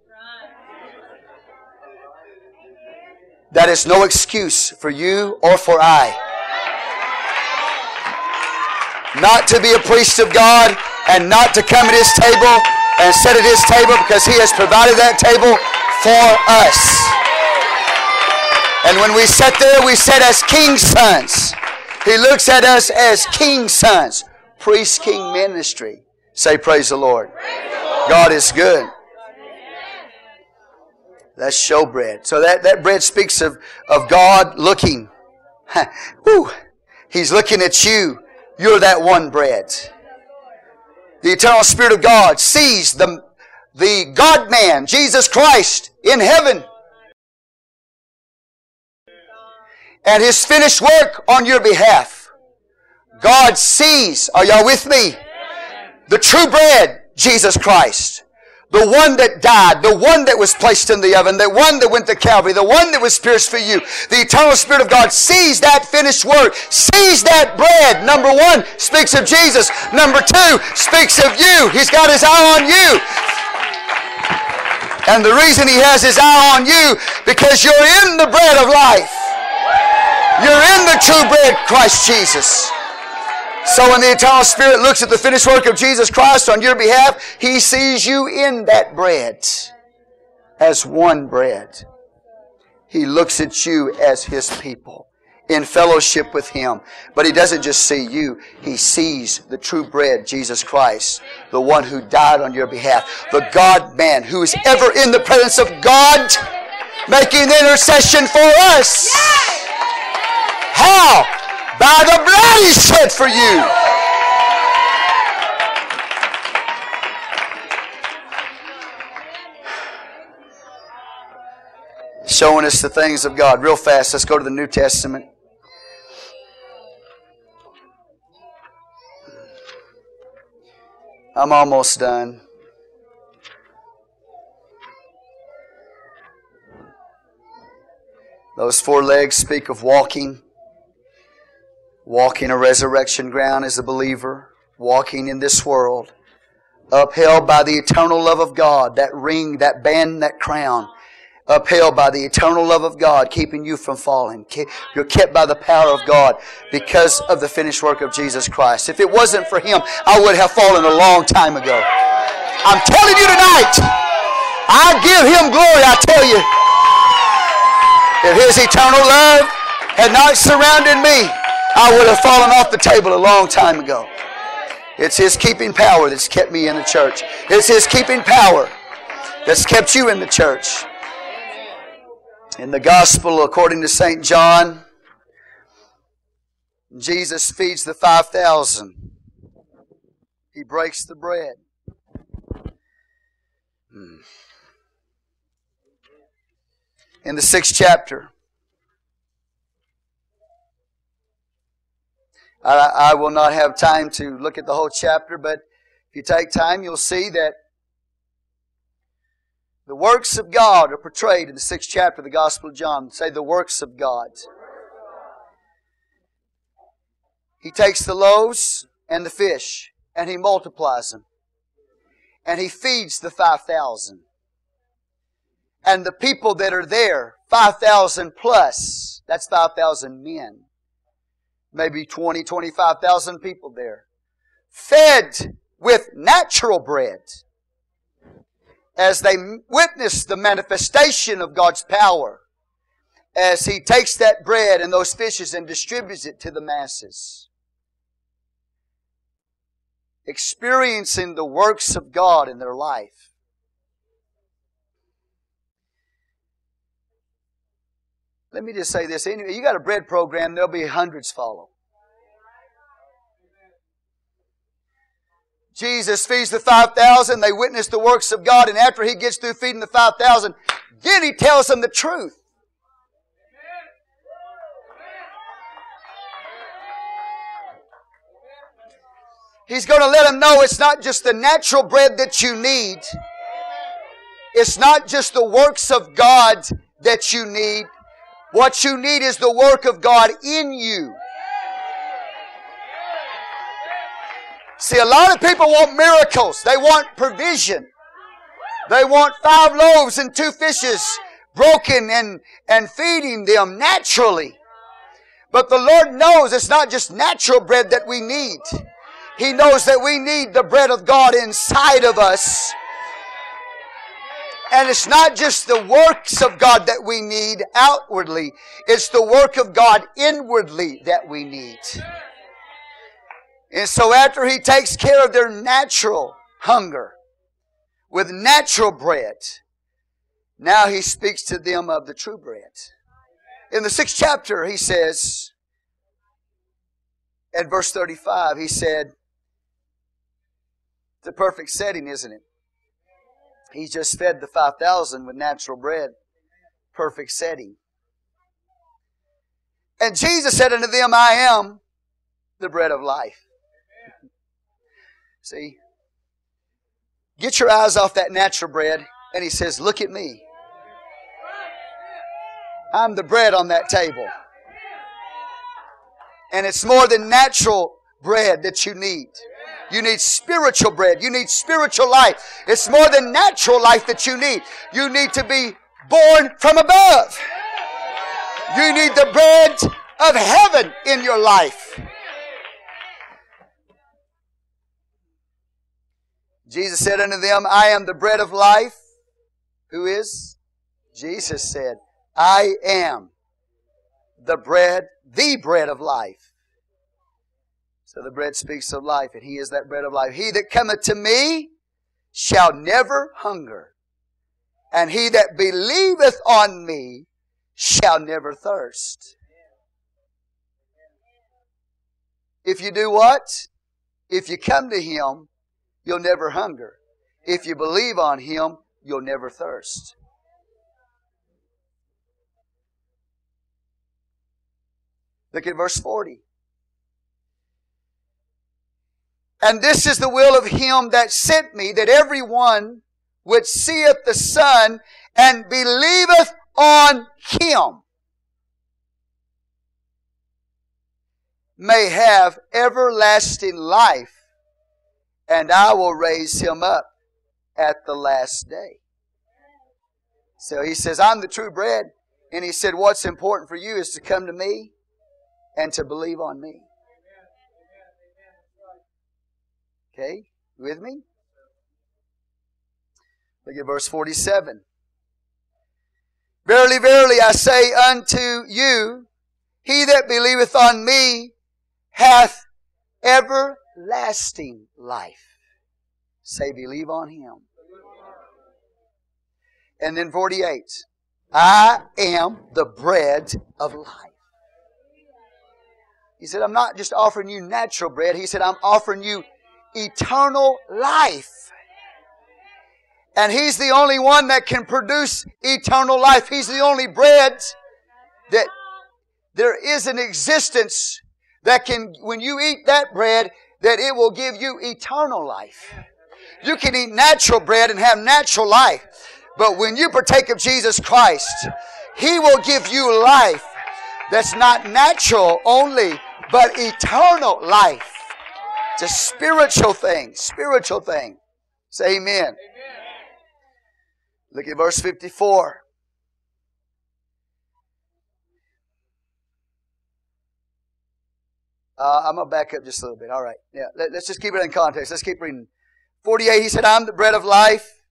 That is no excuse for you or for I not to be a priest of God and not to come at His table and sit at His table because He has provided that table for us. And when we sit there, we sit as king's sons. He looks at us as king's sons. Priest king ministry. Say, Praise the Lord. Praise the Lord. God is good. That's showbread. So that, that bread speaks of, of God looking. He's looking at you you're that one bread. The eternal Spirit of God sees the, the God man, Jesus Christ, in heaven. And His finished work on your behalf. God sees, are y'all with me? The true bread, Jesus Christ. The one that died, the one that was placed in the oven, the one that went to Calvary, the one that was pierced for you. The eternal Spirit of God sees that finished work, sees that bread. Number one speaks of Jesus. Number two speaks of you. He's got his eye on you. And the reason he has his eye on you, because you're in the bread of life. You're in the true bread, Christ Jesus. So when the eternal Spirit looks at the finished work of Jesus Christ on your behalf, He sees you in that bread as one bread. He looks at you as His people in fellowship with Him. But He doesn't just see you, He sees the true bread, Jesus Christ, the one who died on your behalf, the God man who is ever in the presence of God, making intercession for us. How? By the blood he shed for you. Showing us the things of God. Real fast, let's go to the New Testament. I'm almost done. Those four legs speak of walking walking a resurrection ground as a believer, walking in this world, upheld by the eternal love of God, that ring, that band, that crown, upheld by the eternal love of God, keeping you from falling. You're kept by the power of God because of the finished work of Jesus Christ. If it wasn't for Him, I would have fallen a long time ago. I'm telling you tonight, I give Him glory, I tell you. If His eternal love had not surrounded me, I would have fallen off the table a long time ago. It's His keeping power that's kept me in the church. It's His keeping power that's kept you in the church. In the Gospel according to St. John, Jesus feeds the 5,000. He breaks the bread. Hmm. In the sixth chapter, I, I will not have time to look at the whole chapter, but if you take time, you'll see that the works of God are portrayed in the sixth chapter of the Gospel of John. Say the works of God. He takes the loaves and the fish and he multiplies them. And he feeds the 5,000. And the people that are there, 5,000 plus, that's 5,000 men. Maybe 20, 25,000 people there. Fed with natural bread as they witness the manifestation of God's power, as He takes that bread and those fishes and distributes it to the masses. Experiencing the works of God in their life. Let me just say this. Anyway, you got a bread program, there'll be hundreds follow. Jesus feeds the 5,000. They witness the works of God. And after he gets through feeding the 5,000, then he tells them the truth. He's going to let them know it's not just the natural bread that you need. It's not just the works of God that you need. What you need is the work of God in you. See, a lot of people want miracles. They want provision. They want five loaves and two fishes broken and, and feeding them naturally. But the Lord knows it's not just natural bread that we need. He knows that we need the bread of God inside of us. And it's not just the works of God that we need outwardly. It's the work of God inwardly that we need. And so after he takes care of their natural hunger with natural bread, now he speaks to them of the true bread. In the sixth chapter, he says, at verse 35, he said, it's a perfect setting, isn't it? He just fed the 5,000 with natural bread. Perfect setting. And Jesus said unto them, I am the bread of life. See? Get your eyes off that natural bread. And he says, Look at me. I'm the bread on that table. And it's more than natural bread that you need. You need spiritual bread. You need spiritual life. It's more than natural life that you need. You need to be born from above. You need the bread of heaven in your life. Jesus said unto them, I am the bread of life. Who is? Jesus said, I am the bread, the bread of life. So the bread speaks of life, and He is that bread of life. He that cometh to me shall never hunger, and he that believeth on me shall never thirst. If you do what? If you come to Him, you'll never hunger. If you believe on Him, you'll never thirst. Look at verse 40. And this is the will of Him that sent me, that every one which seeth the Son and believeth on Him may have everlasting life and I will raise him up at the last day. So he says, I'm the true bread. And he said, What's important for you is to come to me and to believe on me. Okay? With me? Look at verse 47. Verily, verily, I say unto you, he that believeth on me hath everlasting life. Say, believe on Him. And then 48. I am the bread of life. He said, I'm not just offering you natural bread. He said, I'm offering you eternal life. And He's the only one that can produce eternal life. He's the only bread that there is an existence that can, when you eat that bread, that it will give you eternal life. You can eat natural bread and have natural life. But when you partake of Jesus Christ, He will give you life that's not natural only, but eternal life. It's a spiritual thing, spiritual thing. Say amen. amen. Look at verse 54. Uh, I'm going to back up just a little bit. All right. Yeah. Let, us just keep it in context. Let's keep reading. 48, he said, I'm the bread of life.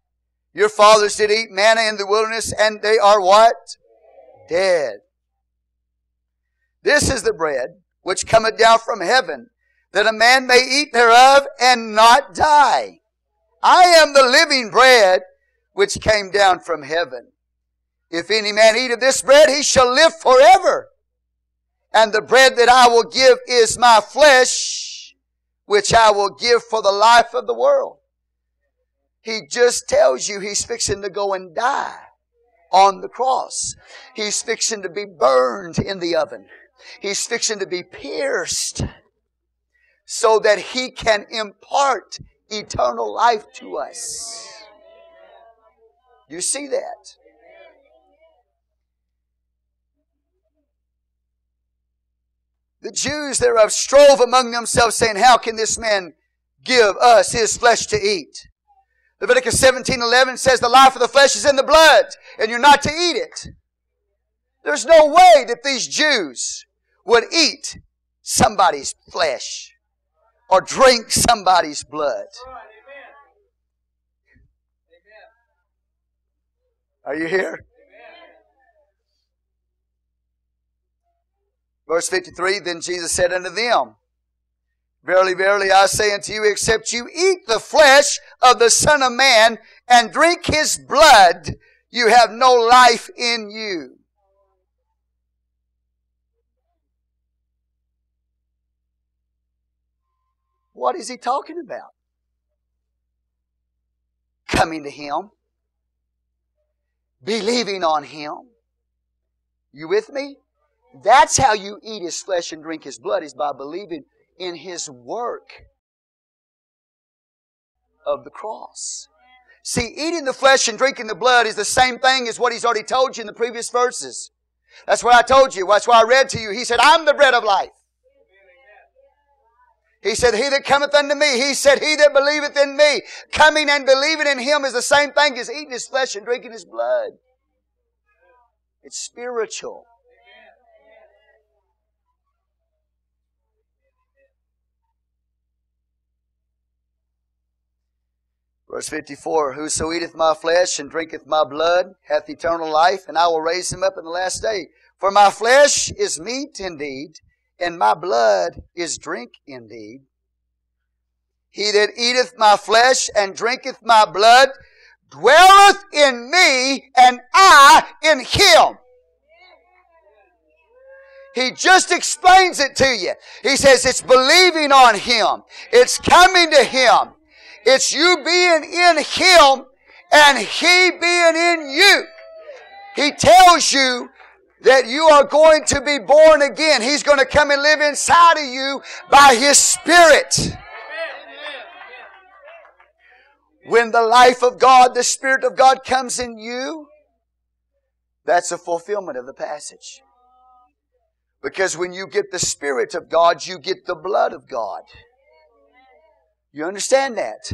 Your fathers did eat manna in the wilderness, and they are what? Dead. This is the bread which cometh down from heaven, that a man may eat thereof and not die. I am the living bread which came down from heaven. If any man eat of this bread, he shall live forever. And the bread that I will give is my flesh, which I will give for the life of the world. He just tells you he's fixing to go and die on the cross. He's fixing to be burned in the oven. He's fixing to be pierced so that he can impart eternal life to us. You see that? The Jews thereof strove among themselves, saying, How can this man give us his flesh to eat? Leviticus 17 11 says, The life of the flesh is in the blood, and you're not to eat it. There's no way that these Jews would eat somebody's flesh or drink somebody's blood. Are you here? Verse 53 Then Jesus said unto them, Verily, verily, I say unto you, except you eat the flesh of the Son of Man and drink his blood, you have no life in you. What is he talking about? Coming to him, believing on him. You with me? That's how you eat his flesh and drink his blood, is by believing in his work of the cross. See, eating the flesh and drinking the blood is the same thing as what he's already told you in the previous verses. That's what I told you. That's why I read to you. He said, I'm the bread of life. He said, He that cometh unto me, He said, He that believeth in me, coming and believing in Him is the same thing as eating His flesh and drinking His blood. It's spiritual. Verse 54, Whoso eateth my flesh and drinketh my blood hath eternal life, and I will raise him up in the last day. For my flesh is meat indeed, and my blood is drink indeed. He that eateth my flesh and drinketh my blood dwelleth in me, and I in him. He just explains it to you. He says it's believing on Him. It's coming to Him. It's you being in Him and He being in you. He tells you that you are going to be born again. He's going to come and live inside of you by His Spirit. When the life of God, the Spirit of God comes in you, that's a fulfillment of the passage. Because when you get the Spirit of God, you get the blood of God. You understand that?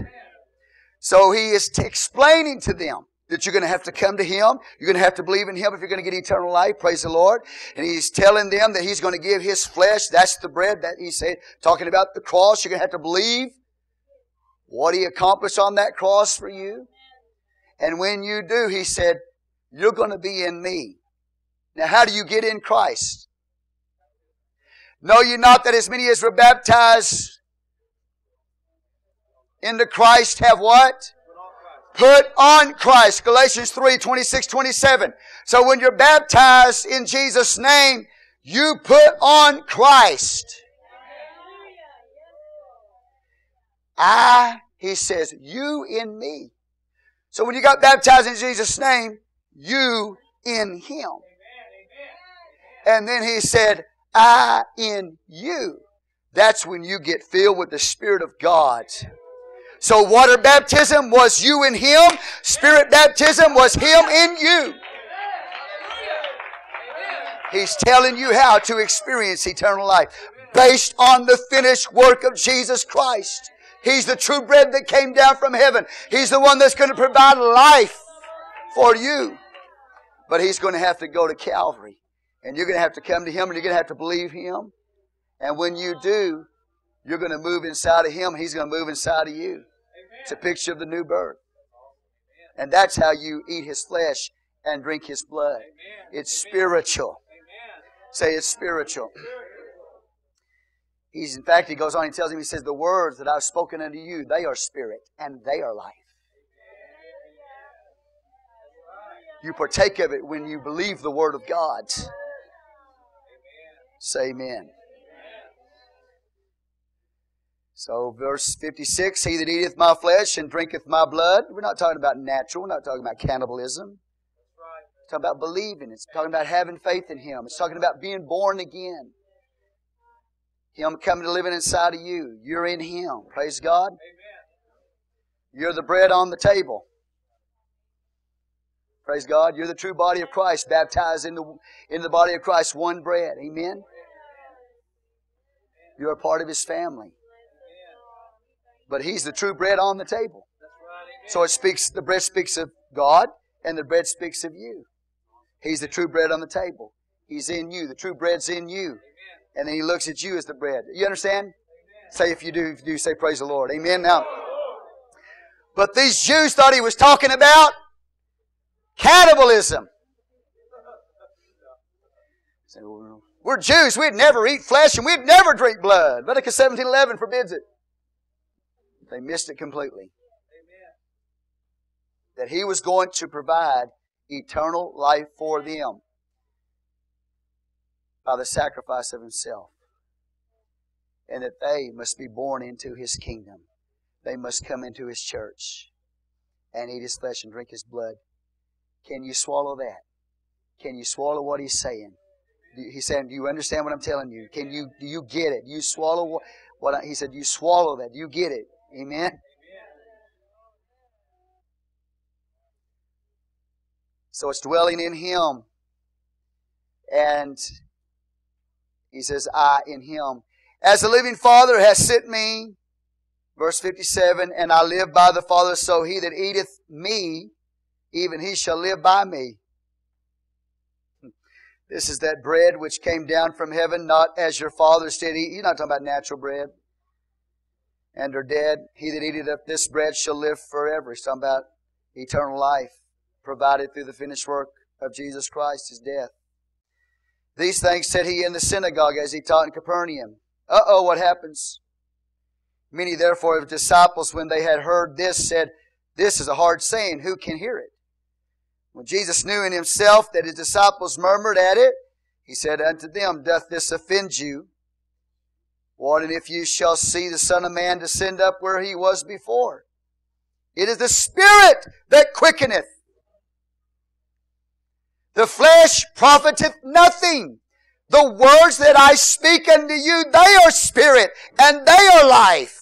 So he is t- explaining to them that you're going to have to come to him. You're going to have to believe in him if you're going to get eternal life. Praise the Lord. And he's telling them that he's going to give his flesh. That's the bread that he said, talking about the cross. You're going to have to believe what he accomplished on that cross for you. And when you do, he said, you're going to be in me. Now, how do you get in Christ? Know you not that as many as were baptized into Christ have what? Put on Christ. Galatians 3, 26, 27. So when you're baptized in Jesus' name, you put on Christ. I, he says, you in me. So when you got baptized in Jesus' name, you in him. And then he said, I in you. that's when you get filled with the Spirit of God. So water baptism was you in Him. Spirit baptism was Him in you. He's telling you how to experience eternal life based on the finished work of Jesus Christ. He's the true bread that came down from heaven. He's the one that's going to provide life for you. But He's going to have to go to Calvary. And you're going to have to come to Him and you're going to have to believe Him. And when you do, you're going to move inside of Him. He's going to move inside of you. It's a picture of the new birth. And that's how you eat His flesh and drink His blood. It's spiritual. Say it's spiritual. He's, in fact, he goes on, he tells him, he says, The words that I've spoken unto you, they are spirit and they are life. You partake of it when you believe the Word of God. Say amen. So, verse 56 He that eateth my flesh and drinketh my blood. We're not talking about natural, we're not talking about cannibalism. It's talking about believing. It's talking about having faith in Him. It's talking about being born again. Him coming to living inside of you. You're in Him. Praise God. Amen. You're the bread on the table. Praise God. You're the true body of Christ, baptized in the, in the body of Christ, one bread. Amen. You're a part of His family. But He's the true bread on the table. So it speaks, the bread speaks of God, and the bread speaks of you. He's the true bread on the table. He's in you. The true bread's in you. And then He looks at you as the bread. You understand? Say if you do, if you do, say praise the Lord. Amen. Now, but these Jews thought He was talking about cannibalism. We're Jews. We'd never eat flesh and we'd never drink blood. Leviticus 17:11 forbids it. They missed it completely. That he was going to provide eternal life for them by the sacrifice of himself. And that they must be born into his kingdom. They must come into his church and eat his flesh and drink his blood. Can you swallow that? Can you swallow what he's saying? He's saying, "Do you understand what I'm telling you? Can you do you get it? Do you swallow what, what I, he said? You swallow that. Do you get it? Amen. So it's dwelling in Him. And He says, I in Him. As the living Father has sent me, verse 57, and I live by the Father, so he that eateth me, even he shall live by me. This is that bread which came down from heaven, not as your fathers did eat. He's not talking about natural bread. And are dead. He that eateth of this bread shall live forever. He's talking about eternal life provided through the finished work of Jesus Christ, his death. These things said he in the synagogue as he taught in Capernaum. Uh oh, what happens? Many therefore of disciples, when they had heard this, said, This is a hard saying. Who can hear it? When Jesus knew in himself that his disciples murmured at it, he said unto them, Doth this offend you? What and if you shall see the Son of Man descend up where he was before? It is the Spirit that quickeneth. The flesh profiteth nothing. The words that I speak unto you, they are spirit and they are life.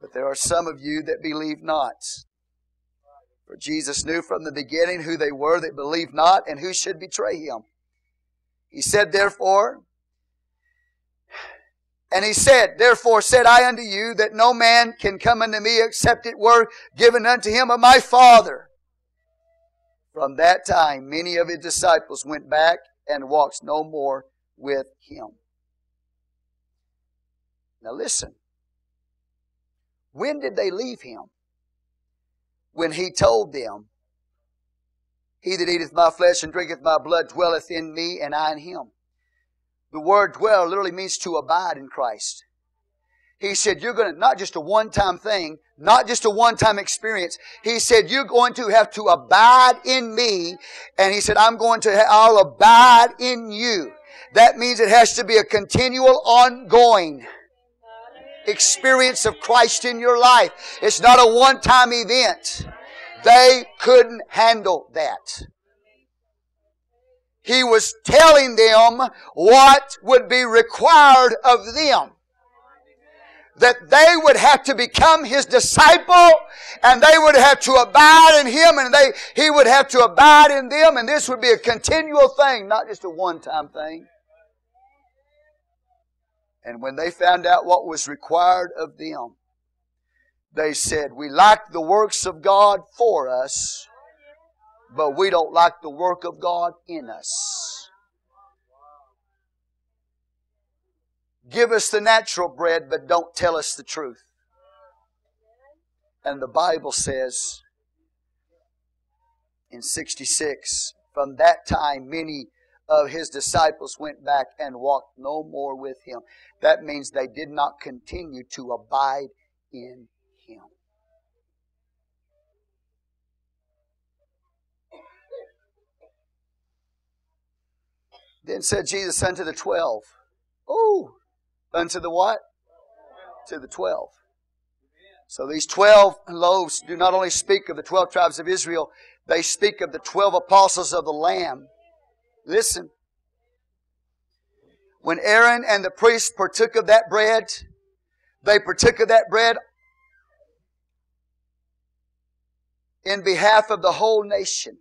But there are some of you that believe not. For Jesus knew from the beginning who they were that believed not and who should betray him. He said, therefore, and he said, Therefore said I unto you that no man can come unto me except it were given unto him of my Father. From that time, many of his disciples went back and walked no more with him. Now listen. When did they leave him? When he told them, He that eateth my flesh and drinketh my blood dwelleth in me, and I in him. The word dwell literally means to abide in Christ. He said, you're going to, not just a one-time thing, not just a one-time experience. He said, you're going to have to abide in me. And he said, I'm going to, I'll abide in you. That means it has to be a continual, ongoing experience of Christ in your life. It's not a one-time event. They couldn't handle that. He was telling them what would be required of them that they would have to become his disciple and they would have to abide in him and they, he would have to abide in them and this would be a continual thing, not just a one-time thing. And when they found out what was required of them, they said, we like the works of God for us, but we don't like the work of God in us. Give us the natural bread, but don't tell us the truth. And the Bible says in 66, from that time many of his disciples went back and walked no more with him. That means they did not continue to abide in Then said Jesus unto the twelve, Oh, Unto the what? To the twelve. So these twelve loaves do not only speak of the twelve tribes of Israel, they speak of the twelve apostles of the Lamb. Listen. When Aaron and the priests partook of that bread, they partook of that bread in behalf of the whole nation.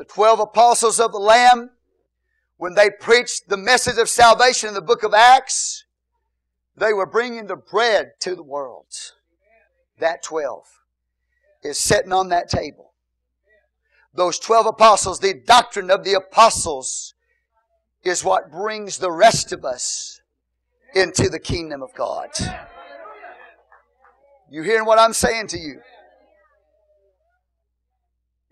The twelve apostles of the Lamb when they preached the message of salvation in the book of Acts, they were bringing the bread to the world. That 12 is sitting on that table. Those 12 apostles, the doctrine of the apostles is what brings the rest of us into the kingdom of God. You hearing what I'm saying to you?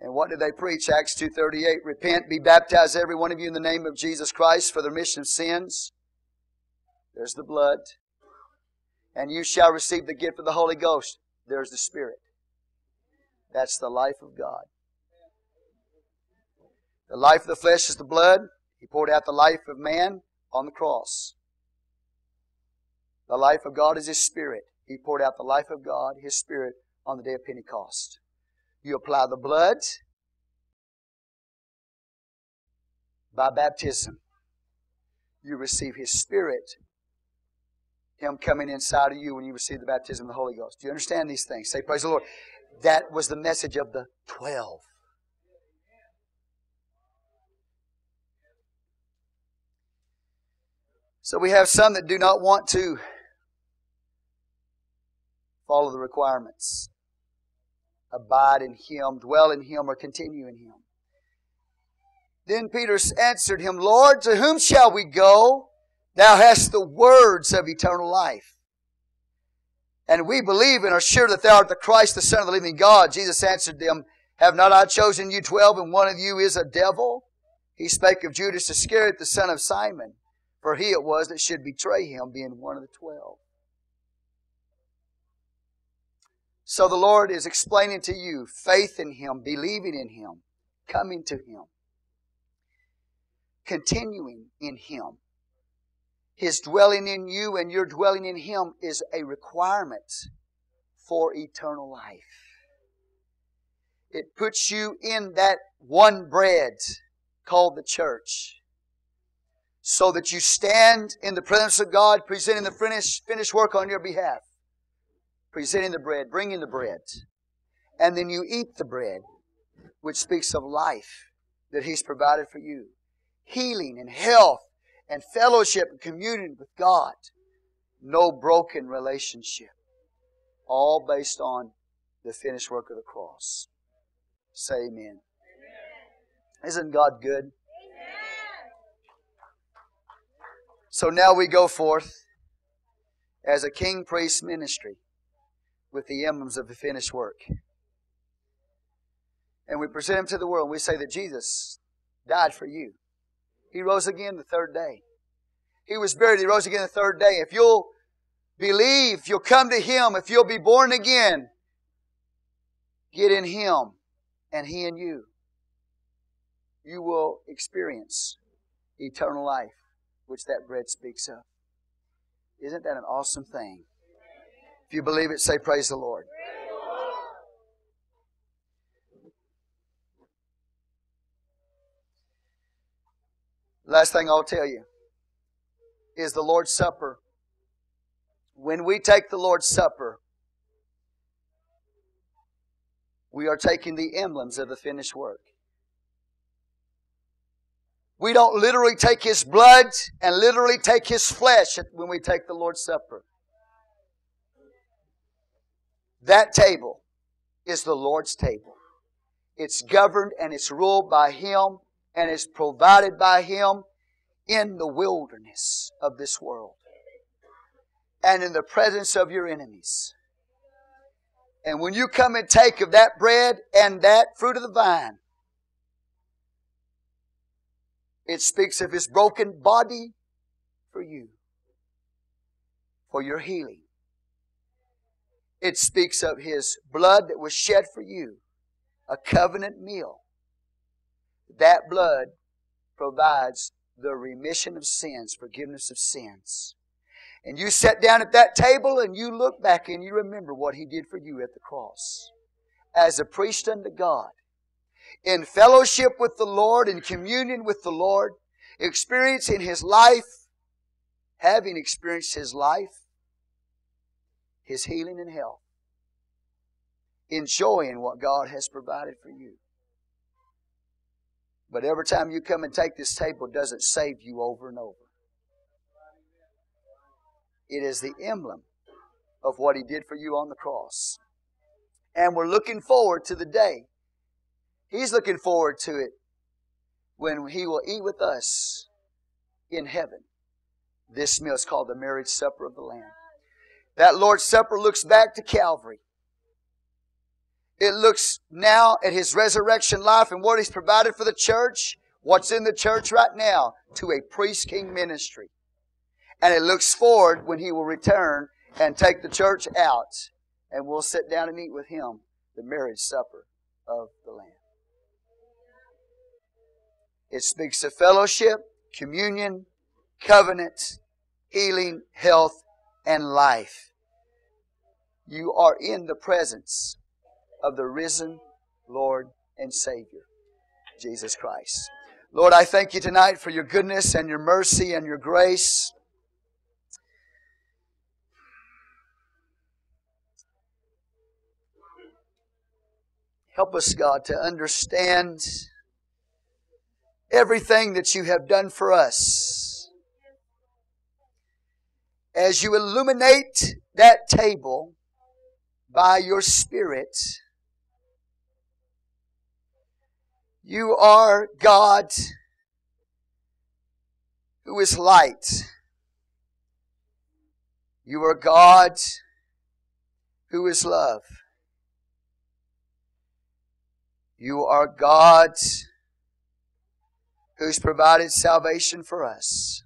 And what did they preach? Acts 2.38, Repent, be baptized every one of you in the name of Jesus Christ for the remission of sins. There's the blood. And you shall receive the gift of the Holy Ghost. There's the Spirit. That's the life of God. The life of the flesh is the blood. He poured out the life of man on the cross. The life of God is His Spirit. He poured out the life of God, His Spirit, on the day of Pentecost. You apply the blood by baptism. You receive His Spirit, Him coming inside of you when you receive the baptism of the Holy Ghost. Do you understand these things? Say, Praise the Lord. That was the message of the twelve. So we have some that do not want to follow the requirements abide in him, dwell in him, or continue in him. Then Peter answered him, Lord, to whom shall we go? Thou hast the words of eternal life. And we believe and are sure that thou art the Christ, the Son of the living God. Jesus answered them, Have not I chosen you twelve, and one of you is a devil? He spake of Judas Iscariot, the son of Simon, for he it was that should betray him, being one of the twelve. So the Lord is explaining to you faith in Him, believing in Him, coming to Him, continuing in Him. His dwelling in you and your dwelling in Him is a requirement for eternal life. It puts you in that one bread called the church so that you stand in the presence of God presenting the finished, work on your behalf presenting the bread, bringing the bread. And then you eat the bread, which speaks of life that He's provided for you. Healing and health and fellowship and communion with God. No broken relationship. All based on the finished work of the cross. Say amen. amen. Isn't God good? So now we go forth as a king priest ministry with the emblems of the finished work. And we present him to the world we say that Jesus died for you. He rose again the third day. He was buried, he rose again the third day. If you'll believe, if you'll come to him, if you'll be born again, get in him and he in you, you will experience eternal life, which that bread speaks of. Isn't that an awesome thing? If you believe it, say, Praise the Lord. Last thing I'll tell you is the Lord's Supper. When we take the Lord's Supper, we are taking the emblems of the finished work. We don't literally take His blood and literally take His flesh when we take the Lord's Supper. That table is the Lord's table. It's governed and it's ruled by Him and it's provided by Him in the wilderness of this world and in the presence of your enemies. And when you come and take of that bread and that fruit of the vine, it speaks of His broken body for you, for your healing. It speaks of His blood that was shed for you, a covenant meal. That blood provides the remission of sins, forgiveness of sins. And you sat down at that table and you look back and you remember what He did for you at the cross. As a priest unto God, in fellowship with the Lord, in communion with the Lord, experiencing His life, having experienced His life, His healing and health, enjoying what God has provided for you. But every time you come and take this table, doesn't save you over and over. It is the emblem of what He did for you on the cross. And we're looking forward to the day. He's looking forward to it when He will eat with us in heaven. This meal is called the marriage supper of the Lamb. That Lord's Supper looks back to Calvary. It looks now at His resurrection life and what He's provided for the church, what's in the church right now, to a priest king ministry. And it looks forward when He will return and take the church out and we'll sit down and eat with Him the marriage supper of the Lamb. It speaks of fellowship, communion, covenant, healing, health, and life. You are in the presence of the risen Lord and Savior, Jesus Christ. Lord, I thank you tonight for your goodness and your mercy and your grace. Help us, God, to understand everything that you have done for us. As you illuminate that table by your Spirit, you are God who is light. You are God who is love. You are God who's provided salvation for us.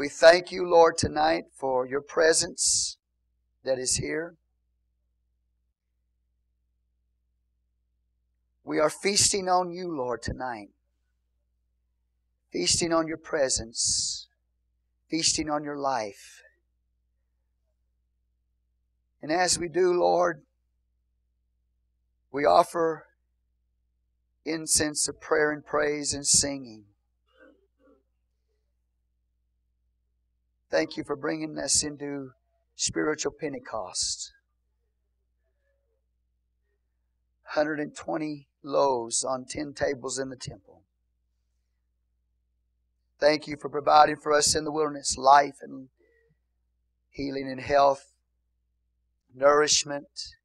We thank you, Lord, tonight for your presence that is here. We are feasting on you, Lord, tonight. Feasting on your presence. Feasting on your life. And as we do, Lord, we offer incense of prayer and praise and singing. Thank you for bringing us into spiritual Pentecost. 120 loaves on 10 tables in the temple. Thank you for providing for us in the wilderness life and healing and health, nourishment,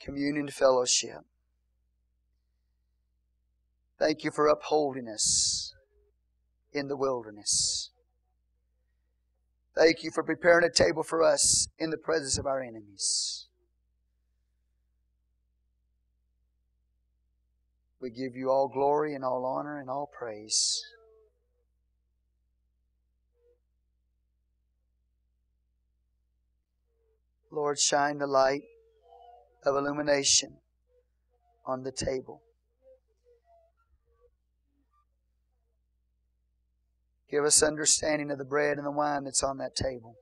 communion fellowship. Thank you for upholding us in the wilderness. Thank you for preparing a table for us in the presence of our enemies. We give you all glory and all honor and all praise. Lord, shine the light of illumination on the table. Give us understanding of the bread and the wine that's on that table.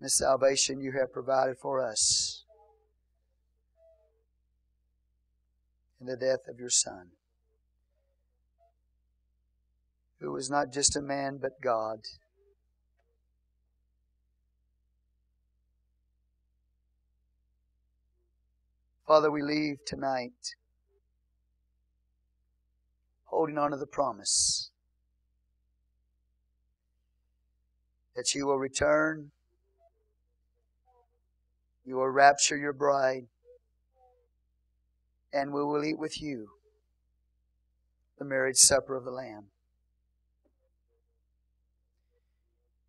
The salvation you have provided for us. in the death of your Son, who was not just a man but God. Father, we leave tonight holding on to the promise that you will return, you will rapture your bride, and we will eat with you the marriage supper of the Lamb.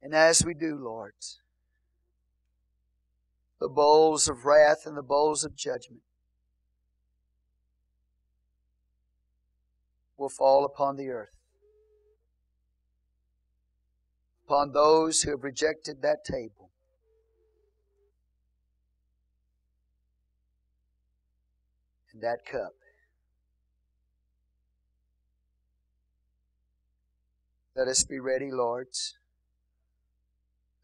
And as we do, Lord, the bowls of wrath and the bowls of judgment will fall upon the earth. Upon those who have rejected that table. And that cup. Let us be ready, Lords.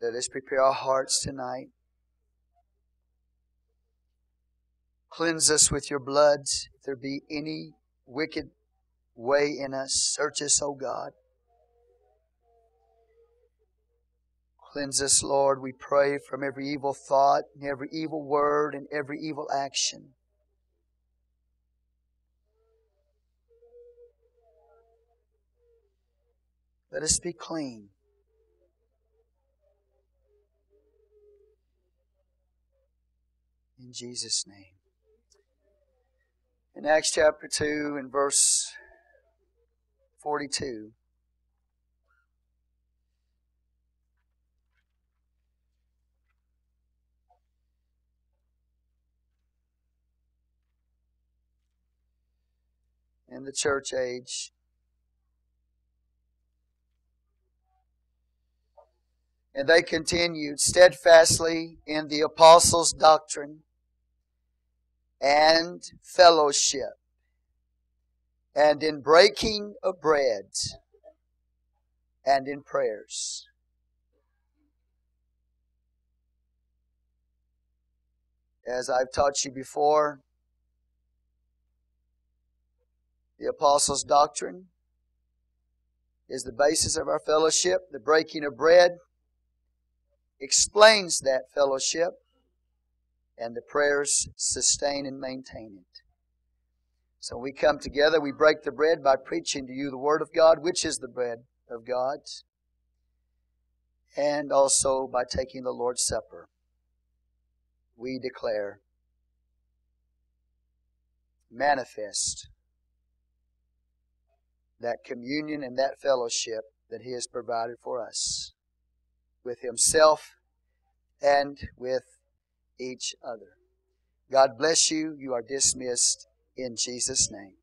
Let us prepare our hearts tonight. Cleanse us with your blood. If there be any wicked way in us, search us, O God. Cleanse us, Lord, we pray, from every evil thought, and every evil word, and every evil action. Let us be clean. In Jesus' name. In Acts chapter 2 and verse 42. In the church age, And they continued steadfastly in the apostles' doctrine and fellowship, and in breaking of bread, and in prayers. As I've taught you before, the apostles' doctrine is the basis of our fellowship, the breaking of bread explains that fellowship, and the prayers sustain and maintain it. So we come together, we break the bread by preaching to you the Word of God, which is the bread of God, and also by taking the Lord's Supper. We declare, manifest that communion and that fellowship that He has provided for us with Himself and with each other. God bless you. You are dismissed in Jesus' name.